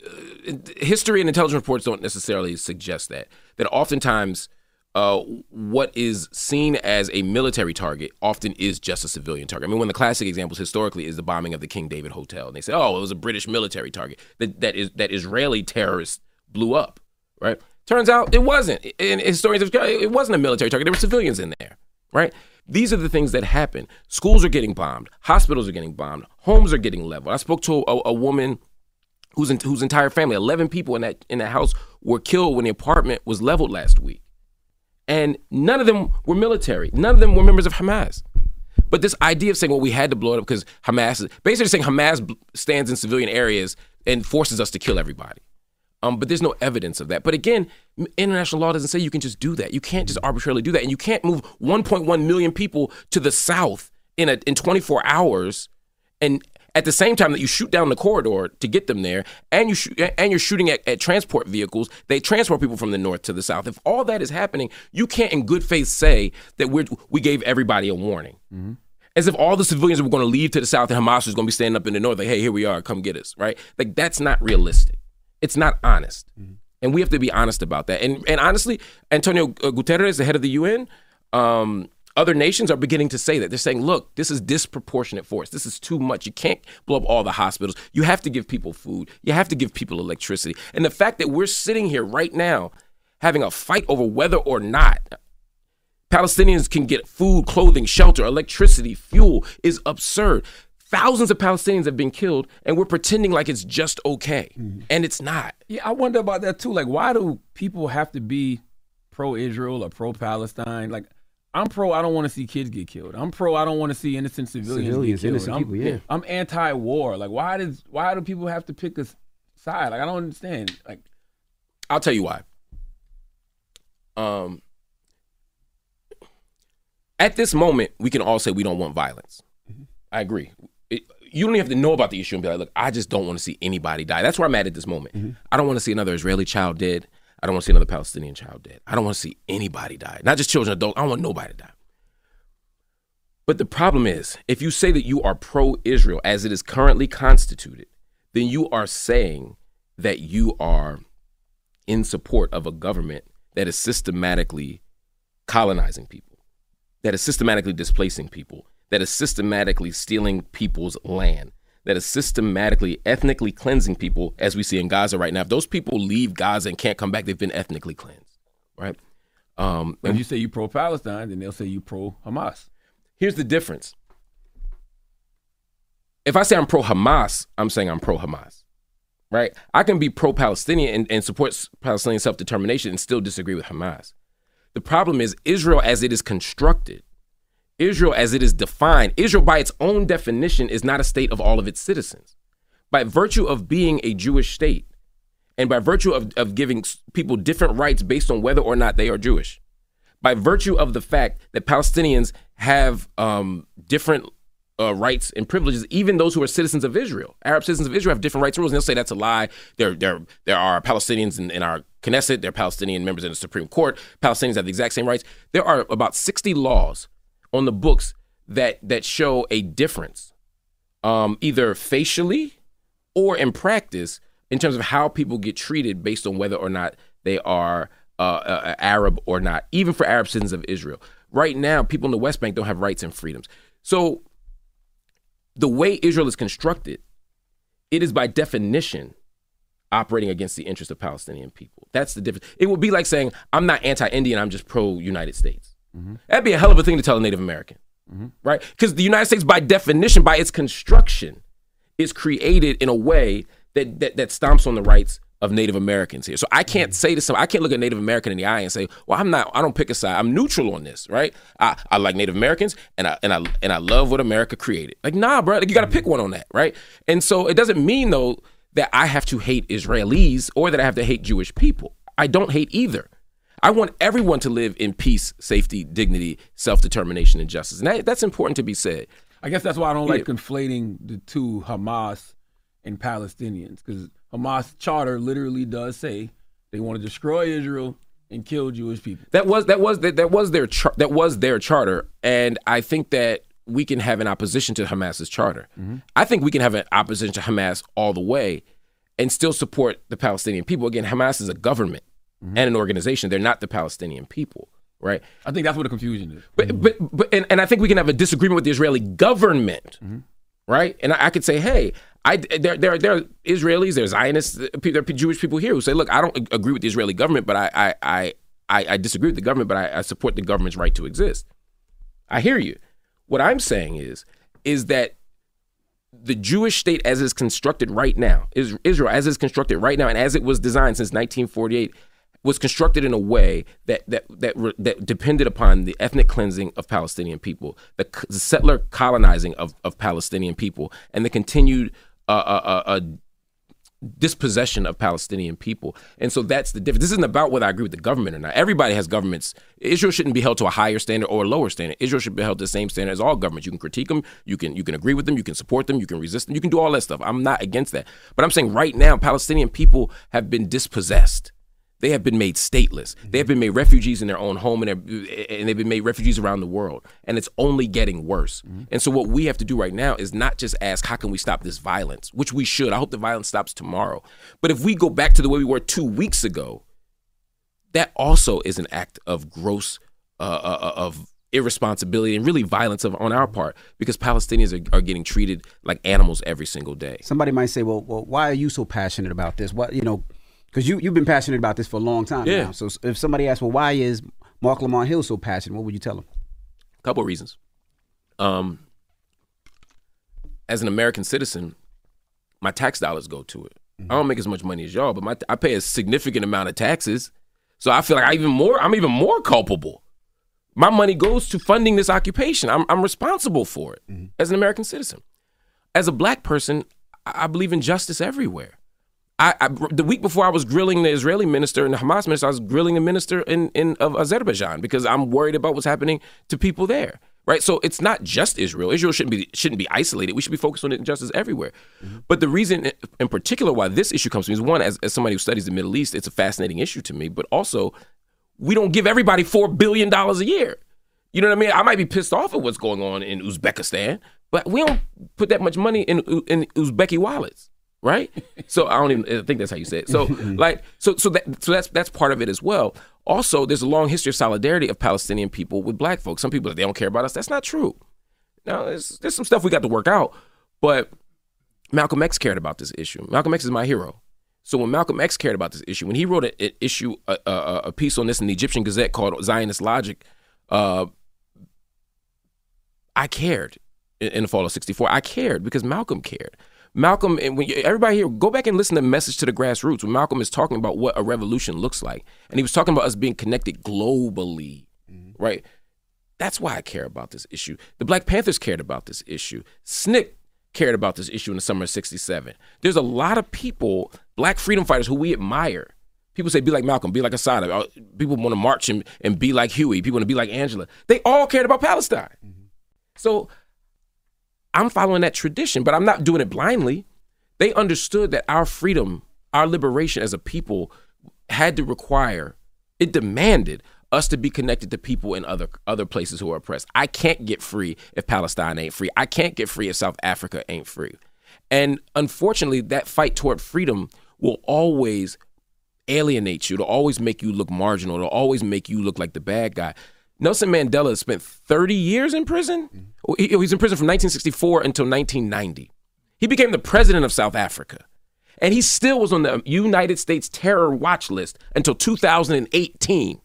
uh, history and intelligence reports don't necessarily suggest that. That oftentimes, uh, what is seen as a military target often is just a civilian target. I mean, one of the classic examples historically is the bombing of the King David Hotel, and they say, "Oh, it was a British military target that that is that Israeli terrorists blew up." Right? Turns out it wasn't. And historians have it wasn't a military target. There were civilians in there. Right? These are the things that happen. Schools are getting bombed. Hospitals are getting bombed. Homes are getting leveled. I spoke to a, a woman whose whose entire family, eleven people in that in that house, were killed when the apartment was leveled last week, and none of them were military. None of them were members of Hamas. But this idea of saying, "Well, we had to blow it up because Hamas," is basically saying Hamas stands in civilian areas and forces us to kill everybody. Um, but there's no evidence of that. But again, international law doesn't say you can just do that. You can't just arbitrarily do that, and you can't move 1.1 million people to the south in a in 24 hours, and at the same time that you shoot down the corridor to get them there, and you shoot, and you're shooting at, at transport vehicles. They transport people from the north to the south. If all that is happening, you can't, in good faith, say that we we gave everybody a warning. As if all the civilians were going to leave to the south and Hamas was going to be standing up in the north, like, hey, here we are, come get us, right? Like, that's not realistic. It's not honest. And we have to be honest about that. And and honestly, Antonio Guterres, the head of the UN, um, other nations are beginning to say that. They're saying, look, this is disproportionate force. This is too much. You can't blow up all the hospitals. You have to give people food. You have to give people electricity. And the fact that we're sitting here right now having a fight over whether or not Palestinians can get food, clothing, shelter, electricity, fuel is absurd. Thousands of Palestinians have been killed, and we're pretending like it's just okay. Mm-hmm. And it's not.
Yeah, I wonder about that too. Like, why do people have to be pro Israel or pro Palestine? Like, I'm pro. I don't want to see kids get killed. I'm pro. I don't want to see innocent civilians,
Civilians,
get killed.
innocent
I'm,
people, yeah.
I'm anti-war. Like, why does why do people have to pick a side? Like, I don't understand. Like,
I'll tell you why. Um, at this moment, we can all say we don't want violence. I agree. It, you don't even have to know about the issue and be like, look, I just don't want to see anybody die. That's where I'm at at this moment. I don't want to see another Israeli child dead. I don't want to see another Palestinian child dead. I don't want to see anybody die. Not just children, adults. I don't want nobody to die. But the problem is, if you say that you are pro Israel as it is currently constituted, then you are saying that you are in support of a government that is systematically colonizing people, that is systematically displacing people, that is systematically stealing people's land, that is systematically ethnically cleansing people, as we see in Gaza right now. If those people leave Gaza and can't come back, they've been ethnically cleansed, right? Um,
if you say you pro Palestine, then they'll say you pro Hamas.
Here's the difference. If I say I'm pro Hamas, I'm saying I'm pro Hamas, right? I can be pro Palestinian and, and support Palestinian self determination and still disagree with Hamas. The problem is Israel as it is constructed, Israel as it is defined, Israel by its own definition is not a state of all of its citizens. By virtue of being a Jewish state, and by virtue of, of giving people different rights based on whether or not they are Jewish, by virtue of the fact that Palestinians have um, different uh, rights and privileges, even those who are citizens of Israel. Arab citizens of Israel have different rights and rules, and they'll say that's a lie. There, there, there are Palestinians in, in our Knesset, there are Palestinian members in the Supreme Court. Palestinians have the exact same rights. There are about 60 laws on the books that that show a difference, um, either facially or in practice, in terms of how people get treated based on whether or not they are uh, uh, Arab or not, even for Arab citizens of Israel. Right now, people in the West Bank don't have rights and freedoms. So, the way Israel is constructed, it is by definition operating against the interests of Palestinian people. That's the difference. It would be like saying, I'm not anti Indian, I'm just pro United States. Mm-hmm. That'd be a hell of a thing to tell a Native American, mm-hmm. right? Because the United States, by definition, by its construction, is created in a way that, that, that stomps on the rights of Native Americans here. So I can't mm-hmm. say to some, I can't look at Native American in the eye and say, well, I'm not, I don't pick a side. I'm neutral on this, right? I, I like Native Americans and I and I and I love what America created. Like, nah, bro, like, you got to pick one on that, right? And so it doesn't mean though that I have to hate Israelis or that I have to hate Jewish people. I don't hate either. I want everyone to live in peace, safety, dignity, self determination, and justice. And that, that's important to be said.
I guess that's why I don't like conflating the two Hamas and Palestinians because Hamas charter literally does say they want to destroy Israel and kill Jewish people.
That was that was that, that was their char- that was their charter, and I think that we can have an opposition to Hamas's charter. Mm-hmm. I think we can have an opposition to Hamas all the way, and still support the Palestinian people. Again, Hamas is a government Mm-hmm. and an organization; they're not the Palestinian people, right?
I think that's what the confusion is.
But mm-hmm. but but and, and I think we can have a disagreement with the Israeli government, mm-hmm. right? And I, I could say, hey, I there there there are Israelis, there's Zionists, there are uh, Jewish people here who say, look, I don't agree with the Israeli government, but I I I I, I disagree with the government, but I, I support the government's right to exist. I hear you. What I'm saying is is that the Jewish state as is constructed right now, is Israel as is constructed right now, and as it was designed since 1948, was constructed in a way that that that re- that depended upon the ethnic cleansing of Palestinian people, the, the settler colonizing of, of Palestinian people, and the continued uh, uh, uh, uh, dispossession of Palestinian people. And so that's the difference. This isn't about whether I agree with the government or not. Everybody has governments. Israel shouldn't be held to a higher standard or a lower standard. Israel should be held to the same standard as all governments. You can critique them, you can you can agree with them, you can support them, you can resist them, you can do all that stuff. I'm not against that. But I'm saying right now Palestinian people have been dispossessed. They have been made stateless. They have been made refugees in their own home, and, and they've been made refugees around the world. And it's only getting worse. And so, what we have to do right now is not just ask, how can we stop this violence, which we should. I hope the violence stops tomorrow. But if we go back to the way we were two weeks ago, that also is an act of gross, uh, uh, of irresponsibility and really violence of, on our part because Palestinians are, are getting treated like animals every single day.
Somebody might say, well, well, why are you so passionate about this? What you know, because you you've been passionate about this for a long time
Yeah.
now. So if somebody asks, well, why is Marc Lamont Hill so passionate? What would you tell them?
A couple of reasons. Um, as an American citizen, my tax dollars go to it. I don't make as much money as y'all, but my I pay a significant amount of taxes, so I feel like I even more. I'm even more culpable. My money goes to funding this occupation. I'm I'm responsible for it as an American citizen. As a black person, I believe in justice everywhere. I, I the week before I was grilling the Israeli minister and the Hamas minister, I was grilling the minister in, in of Azerbaijan because I'm worried about what's happening to people there. Right, so it's not just Israel. Israel shouldn't be shouldn't be isolated. We should be focused on injustice everywhere. Mm-hmm. But the reason, in particular, why this issue comes to me is one, as, as somebody who studies the Middle East, it's a fascinating issue to me. But also, we don't give everybody four billion dollars a year. You know what I mean? I might be pissed off at what's going on in Uzbekistan, but we don't put that much money in in Uzbeki wallets, right? so I don't even I think that's how you say it. So like so so that so that's that's part of it as well. Also, there's a long history of solidarity of Palestinian people with black folks. Some people they don't care about us. That's not true. Now there's there's some stuff we got to work out, but Malcolm X cared about this issue. Malcolm X is my hero. So when Malcolm X cared about this issue, when he wrote an issue, a, a, a piece on this in the Egyptian Gazette called Zionist Logic, uh, I cared in, in the fall of '64. I cared because Malcolm cared. Malcolm, and when you, everybody here, go back and listen to Message to the Grassroots. When Malcolm is talking about what a revolution looks like, and he was talking about us being connected globally, right? That's why I care about this issue. The Black Panthers cared about this issue. SNCC cared about this issue in the summer of 67. There's a lot of people, black freedom fighters who we admire. People say, be like Malcolm, be like Assata. Uh, People want to march and, and be like Huey. People want to be like Angela. They all cared about Palestine. So I'm following that tradition, but I'm not doing it blindly. They understood that our freedom, our liberation as a people had to require, it demanded us to be connected to people in other other places who are oppressed. I can't get free if Palestine ain't free. I can't get free if South Africa ain't free. And unfortunately, that fight toward freedom will always alienate you. It'll always make you look marginal. It'll always make you look like the bad guy. Nelson Mandela spent 30 years in prison. Mm-hmm. He, he was in prison from 1964 until 1990. He became the president of South Africa. And he still was on the United States terror watch list until 2018.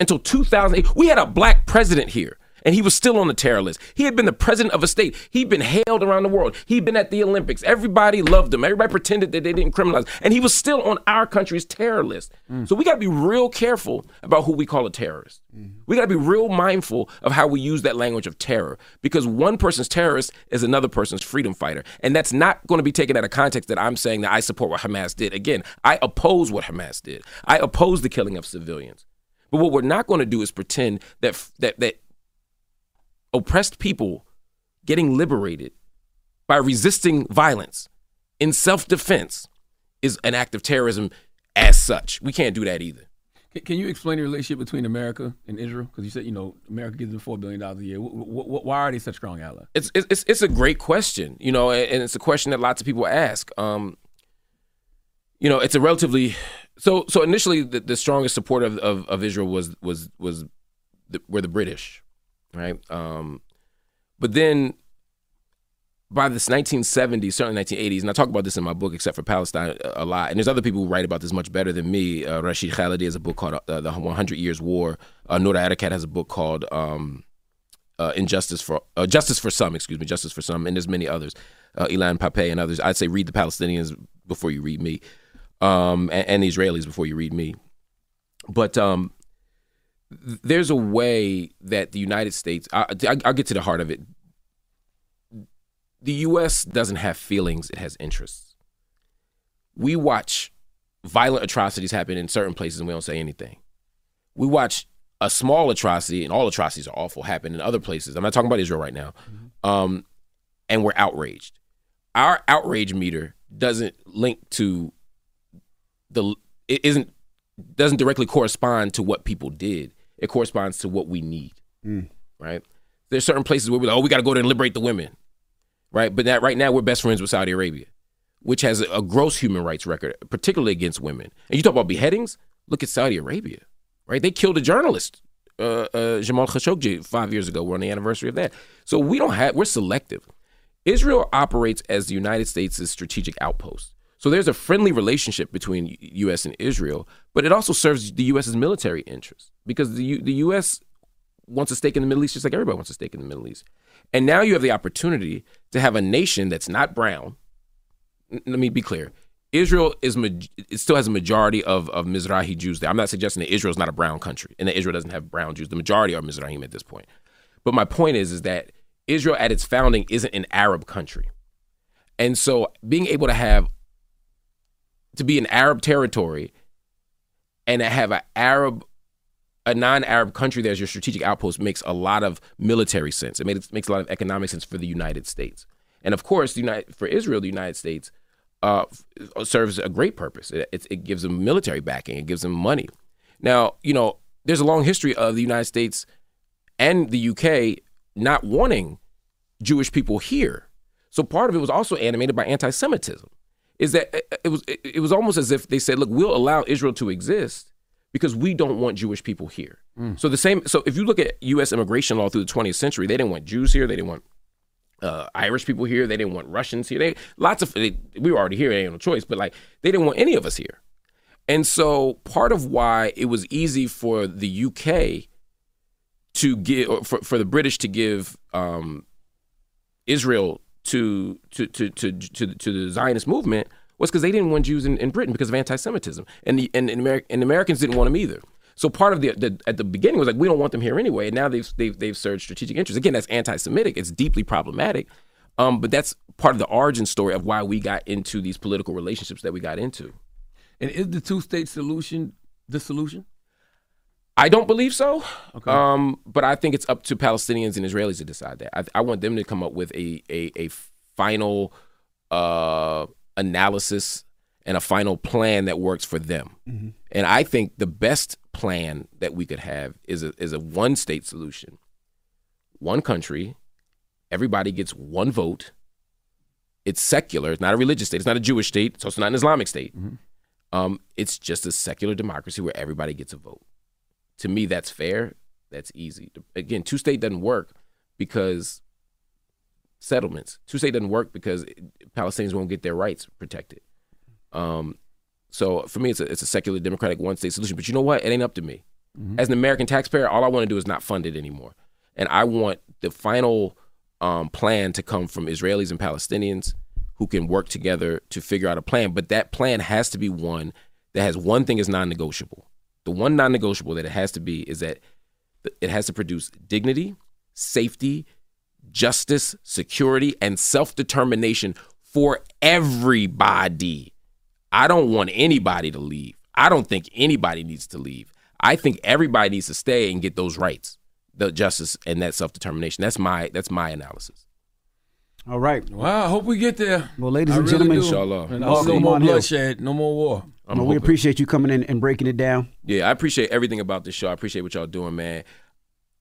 Until 2008. We had a black president here and he was still on the terror list. He had been the president of a state. He'd been hailed around the world. He'd been at the Olympics. Everybody loved him. Everybody pretended that they didn't criminalize. And he was still on our country's terror list. Mm. So we got to be real careful about who we call a terrorist. Mm. We got to be real mindful of how we use that language of terror because one person's terrorist is another person's freedom fighter. And that's not going to be taken out of context that I'm saying that I support what Hamas did. Again, I oppose what Hamas did. I oppose the killing of civilians. But what we're not going to do is pretend that that that oppressed people getting liberated by resisting violence in self defense is an act of terrorism as such. We can't do that either.
Can you explain the relationship between America and Israel? Because you said you know America gives them four billion dollars a year. Why are they such strong allies?
It's it's it's a great question, you know, and it's a question that lots of people ask. Um, you know, it's a relatively so so initially the, the strongest support of, of, of Israel was was was the, were the British, right? Um, but then by this 1970s, certainly 1980s, and I talk about this in my book, except for Palestine, a lot. And there's other people who write about this much better than me. Uh, Rashid Khalidi has a book called uh, The 100 Years War. Uh, Noura Erakat has a book called um, uh, Injustice for uh, Justice for Some, excuse me, Justice for Some, and there's many others. Uh, Ilan Pappé and others. I'd say read the Palestinians before you read me, um, and, and, the Israelis before you read me. But um, there's a way that the United States, I, will get to the heart of it. The U.S. doesn't have feelings, it has interests. We watch violent atrocities happen in certain places and we don't say anything. We watch a small atrocity, and all atrocities are awful, happen in other places. I'm not talking about Israel right now. Mm-hmm. Um, and we're outraged. Our outrage meter doesn't link to the, it isn't doesn't directly correspond to what people did. It corresponds to what we need. Mm. Right? There's certain places where we're like, oh, we got to go there and liberate the women. Right? But that right now we're best friends with Saudi Arabia, which has a, a gross human rights record, particularly against women. And you talk about beheadings. Look at Saudi Arabia. Right? They killed a journalist, uh, uh, Jamal Khashoggi, five years ago. We're on the anniversary of that. So we don't have. We're selective. Israel operates as the United States' strategic outpost. So there's a friendly relationship between U.S. and Israel, but it also serves the U.S.'s military interests because the U- the U.S. wants a stake in the Middle East just like everybody wants a stake in the Middle East. And now you have the opportunity to have a nation that's not brown. Let me be clear. Israel is it still has a majority of, of Mizrahi Jews there. I'm not suggesting that Israel is not a brown country and that Israel doesn't have brown Jews. The majority are Mizrahim at this point. But my point is, is that Israel at its founding isn't an Arab country. And so being able to have to be an Arab territory and to have an Arab, a non-Arab country there as your strategic outpost makes a lot of military sense. It makes, makes a lot of economic sense for the United States, and of course, United, for Israel, the United States uh, serves a great purpose. It, it, it gives them military backing. It gives them money. Now, you know, there's a long history of the United States and the UK not wanting Jewish people here. So part of it was also animated by anti-Semitism is that it was it was almost as if they said, "Look, we'll allow Israel to exist because we don't want Jewish people here." Mm. So the same. So if you look at U.S. immigration law through the 20th century, they didn't want Jews here. They didn't want uh, Irish people here. They didn't want Russians here. They lots of they, we were already here. They had no choice, but like they didn't want any of us here. And so part of why it was easy for the UK to give for, for the British to give um, Israel to to to to to, to the Zionist movement was because they didn't want Jews in, in Britain because of anti-Semitism, and the and, and, and Americans didn't want them either. So part of the, the, at the beginning was like we don't want them here anyway, and now they've they've, they've served strategic interests. Again, that's anti-Semitic. It's deeply problematic, um, but that's part of the origin story of why we got into these political relationships that we got into.
And is the two-state solution the solution?
I don't believe so. Okay. Um, but I think it's up to Palestinians and Israelis to decide that. I, I want them to come up with a a, a final uh, analysis and a final plan that works for them. Mm-hmm. And I think the best plan that we could have is a, is a one state solution, one country, everybody gets one vote. It's secular. It's not a religious state. It's not a Jewish state. So It's not an Islamic state. Mm-hmm. Um, it's just a secular democracy where everybody gets a vote to me that's fair that's easy again two state doesn't work because settlements two state doesn't work because palestinians won't get their rights protected Um, so for me, it's a, it's a secular democratic one state solution. But you know what? It ain't up to me. As an American taxpayer, all I want to do is not fund it anymore, and I want the final um, plan to come from Israelis and Palestinians who can work together to figure out a plan. But that plan has to be one that has one thing is non-negotiable. The one non-negotiable that it has to be is that it has to produce dignity, safety, justice, security, and self determination for everybody. I don't want anybody to leave. I don't think anybody needs to leave. I think everybody needs to stay and get those rights, the justice and that self determination. That's my that's my analysis.
All right.
Well, I hope we get there.
Well, ladies
I
and
really
gentlemen,
do.
Inshallah.
And
Welcome
no more bloodshed, no more war.
I'm
Well, we appreciate you coming in and breaking it down.
Yeah, I appreciate everything about this show. I appreciate what y'all doing, man.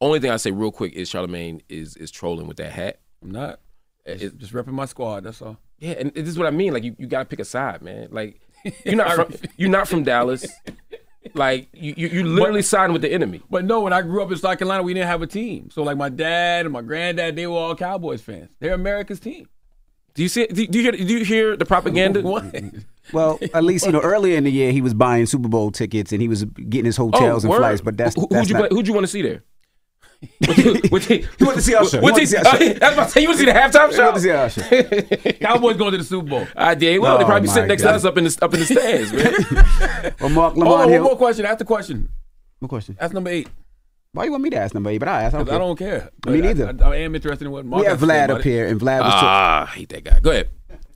Only thing I say real quick is Charlamagne is is trolling with that hat.
I'm not.
Eh, it-
Just, just repping my squad. That's all.
Yeah, and this is what I mean. Like you, you gotta pick a side, man. Like you're not from you're not from Dallas. Like you, you, you literally signed with the enemy.
But no, when I grew up in South Carolina, we didn't have a team. So like my dad and my granddad, they were all Cowboys fans. They're America's team.
Do you see? Do you hear? Do you hear the propaganda?
What?
Well, at least you know earlier in the year he was buying Super Bowl tickets and he was getting his hotels and
Oh, word?
flights. But that's
Who,
that's
who'd you
not,
who'd you want to see there? What he,
He went to see Usher. He
What he,
to see
uh, that's about to say, you want to see the halftime
He
show?
went to see Usher.
Cowboys going to the Super Bowl.
I did. Well, they
Oh,
probably be sitting next
God.
to us up in the up in the stands, man.
Well, Marc
Oh,
Lamont
one
Hill.
more question. Ask the question.
What question?
That's number eight.
Why you want me to ask number eight? But I ask. I don't
I don't care.
Me neither.
I, I, I am interested in what Marc
we have
has to say
Vlad up here, and Vlad was.
Ah, I hate that guy. Go ahead.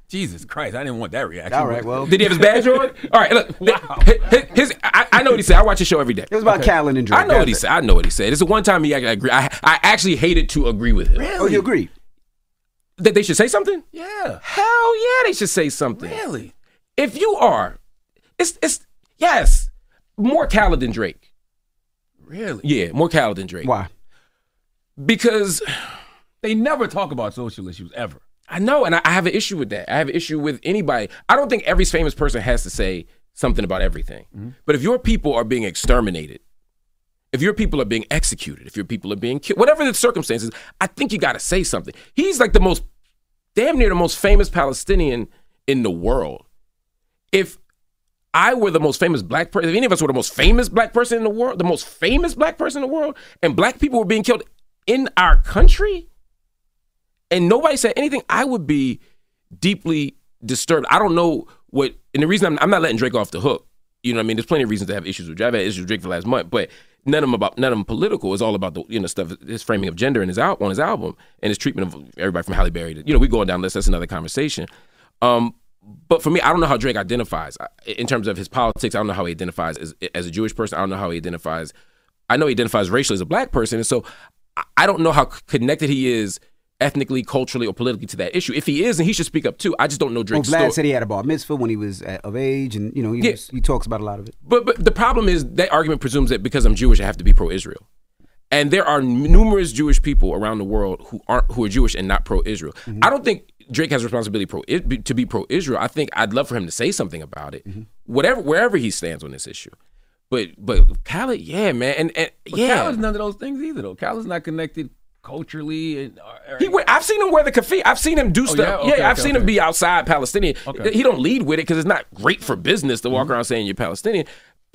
Jesus Christ, I didn't want that reaction.
All right, well,
Did he have his badge on? All right, look.
Wow.
His, his, I, I know what he said. I watch his show every day.
it was about Khaled and Drake.
I know what he
it.
said. I know what he said. It's the one time he I agree. I, I actually hated to agree with him. Really?
Oh, you agree?
That they should say something?
Yeah.
Hell yeah, they should say something.
Really?
If you are, it's it's yes, more Khaled than Drake.
Really?
Yeah, more Khaled than Drake.
Why?
Because
They never talk about social issues ever.
I know, and I, I have an issue with that. I have an issue with anybody. I don't think every famous person has to say something about everything. Mm-hmm. But if your people are being exterminated, if your people are being executed, if your people are being killed, whatever the circumstances, I think you got to say something. He's like the most, damn near the most famous Palestinian in the world. If I were the most famous black person, if any of us were the most famous black person in the world, the most famous black person in the world, and black people were being killed in our country, and nobody said anything, I would be deeply disturbed. I don't know what, and the reason I'm, I'm not letting Drake off the hook. You know what I mean? There's plenty of reasons to have issues with Drake. I've had issues with Drake for the last month, but none of them about none of them political. It's all about the you know stuff, his framing of gender in his out on his album and his treatment of everybody from Halle Berry. To, you know, we going down this. That's another conversation. Um, but for me, I don't know how Drake identifies in terms of his politics. I don't know how he identifies as, as a Jewish person. I don't know how he identifies. I know he identifies racially as a black person, and so I- don't know how connected he is ethnically, culturally, or politically to that issue. If he is, then he should speak up too. I just don't know
Well,
Drake's
Vlad
story.
said he had a bar mitzvah when he was uh, of age, and you know he
Yeah.
was, he talks about a lot of it.
But but the problem is that argument presumes that because I'm Jewish, I have to be pro-Israel. And there are numerous Jewish people around the world who aren't who are Jewish and not pro-Israel. I don't think Drake has responsibility pro to be pro-Israel. I think I'd love for him to say something about it, whatever wherever he stands on this issue. But but Khaled, yeah, man, and, and
But
yeah,
Khaled's none of those things either, though. Khaled's not connected culturally. And, or,
He wear, I've seen him wear the kaffiyeh. I've seen him do
Oh,
stuff.
yeah?
Yeah,
Okay,
I've
okay,
seen him be outside Palestinian.
Mm-hmm.
He don't lead with it because it's not great for business to walk around saying you're Palestinian.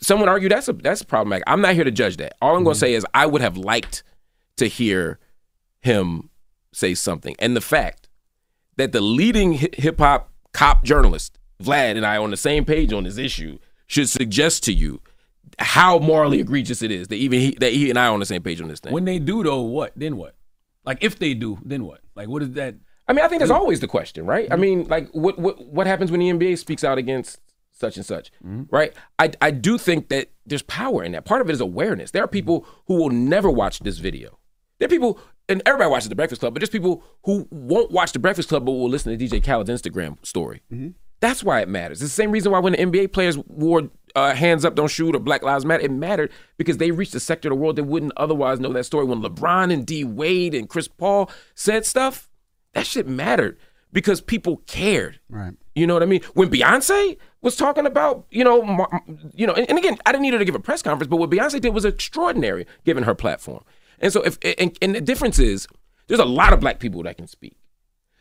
Someone argue that's a that's problematic. I'm not here to judge that. All I'm going to
Mm-hmm.
say is I would have liked to hear him say something. And the fact that the leading hip hop cop journalist Vlad and I on the same page on this issue should suggest to you how morally egregious it is that even he, that he and I are on the same page on this thing.
when they do, though, what? Then what? Like, if they do, then what? Like, what is that?
I mean, I think that's always the question, right? I mean, like, what what what happens when the NBA speaks out against such and such, mm-hmm. right? I I do think that there's power in that. Part of it is awareness. There are people who will never watch this video. There are people, and everybody watches the Breakfast Club, but just people who won't watch the Breakfast Club but will listen to DJ Khaled's Instagram story. That's why it matters. It's the same reason why when the NBA players wore uh, hands up, don't shoot, or Black Lives Matter, it mattered because they reached a sector of the world that wouldn't otherwise know that story. When LeBron and D Wade and Chris Paul said stuff, that shit mattered because people cared.
Right.
You know what I mean? When Beyonce was talking about, you know, you know, and, and again, I didn't need her to give a press conference, but what Beyonce did was extraordinary, given her platform. And so, if and, and the difference is, there's a lot of black people that can speak.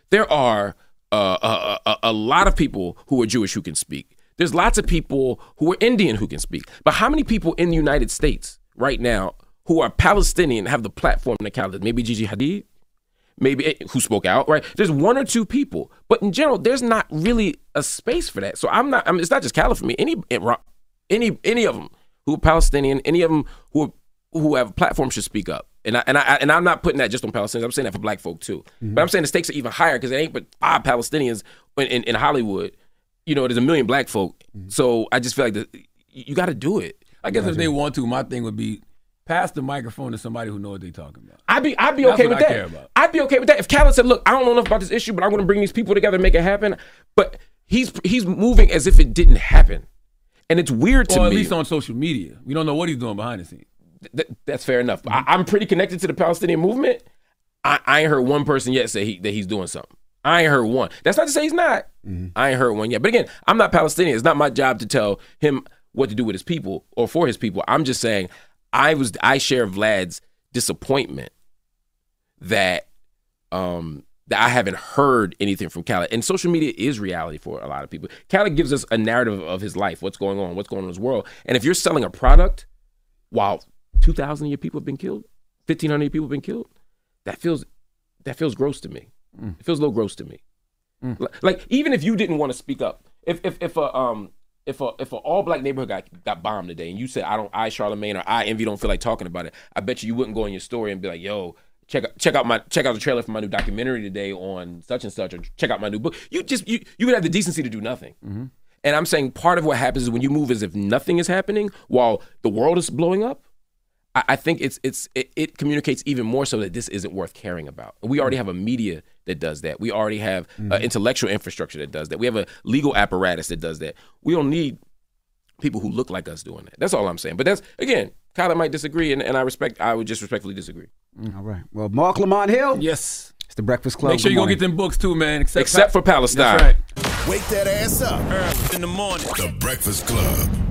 There are uh, a, a, a lot of people who are Jewish who can speak. There's lots of people who are Indian who can speak. But how many people in the United States right now who are Palestinian have the platform to count? Maybe Gigi Hadid, maybe eh, who spoke out, right? There's one or two people, but in general, there's not really a space for that. So I'm not. I mean, it's not just Khaled for me. Any any any of them who are Palestinian, any of them who are, who have a platform should speak up. And I, and I and I'm not putting that just on Palestinians. I'm saying that for Black folk too.
Mm-hmm.
But I'm saying the stakes are even higher because it ain't but five Palestinians in, in, in Hollywood. You know, there's a million Black folk.
Mm-hmm.
So I just feel like the, you got to do it.
I guess if they want to, my thing would be pass the microphone to somebody who knows what they're talking about.
I'd be I'd be
That's
okay
what
with
I care
that.
about.
I'd be okay with that if Khaled said, "Look, I don't know enough about this issue, but I'm going to bring these people together and make it happen." But he's he's moving as if it didn't happen, and it's weird to
or at
me.
least on social media. We don't know what he's doing behind the scenes.
Th- that's fair enough. I, I'm pretty connected to the Palestinian movement. I, I ain't heard one person yet say he, that he's doing something. I ain't heard one. That's not to say he's not. I ain't heard one yet. But again, I'm not Palestinian. It's not my job to tell him what to do with his people or for his people. I'm just saying I was I share Vlad's disappointment that um that I haven't heard anything from Khaled. And social media is reality for a lot of people. Khaled gives us a narrative of his life, what's going on, what's going on in his world. And if you're selling a product while 2,000 of your people have been killed, 1,500 of your people have been killed, that feels that feels gross to me. Mm. It feels a little gross to me. Mm. Li- Like even if you didn't want to speak up, if if if a um if a if a all black neighborhood got got bombed today, and you said I don't I Charlamagne or I Envy don't feel like talking about it, I bet you you wouldn't go in your story and be like, yo. Check out, check out my check out the trailer for my new documentary today on such and such, or check out my new book. You just you you would have the decency to do nothing. Mm-hmm. And I'm saying part of what happens is when you move as if nothing is happening while the world is blowing up. I, I think it's it's it, it communicates even more so that this isn't worth caring about. We already have a media that does that. We already have uh, intellectual infrastructure that does that. We have a legal apparatus that does that. We don't need people who look like us doing that. That's all I'm saying. But that's again, Kyler might disagree, and, and I respect. I would just respectfully disagree.
All right. Well, Marc Lamont Hill.
Yes.
It's the Breakfast Club.
Make sure you go get them books too, man. Except,
Except for Palestine.
That's right.
Wake that ass up early in the morning. The Breakfast Club.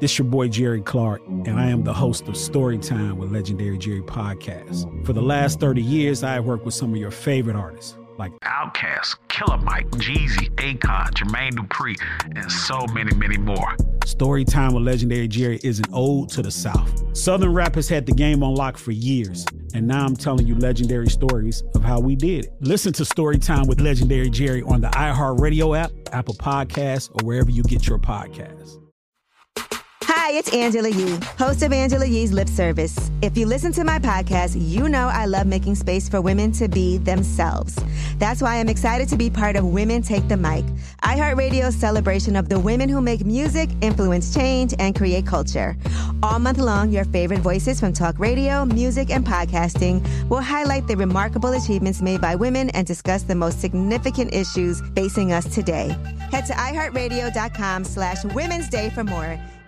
This your boy Jerry Clark, and I am the host of Storytime with Legendary Jerry Podcast. For the last 30 years, I have worked with some of your favorite artists, like
Outkast, Killer Mike, Jeezy, Akon, Jermaine Dupri, and so many, many more.
Storytime with Legendary Jerry is an ode to the South. Southern rap has had the game on lock for years, and now I'm telling you legendary stories of how we did it. Listen to Storytime with Legendary Jerry on the iHeartRadio app, Apple Podcasts, or wherever you get your podcasts.
Hi, it's Angela Yee, host of Angela Yee's Lip Service. If you listen to my podcast, you know I love making space for women to be themselves. That's why I'm excited to be part of Women Take the Mic, iHeartRadio's celebration of the women who make music, influence change, and create culture. All month long, your favorite voices from talk radio, music, and podcasting will highlight the remarkable achievements made by women and discuss the most significant issues facing us today. Head to iHeartRadio.com slash Women's Day for more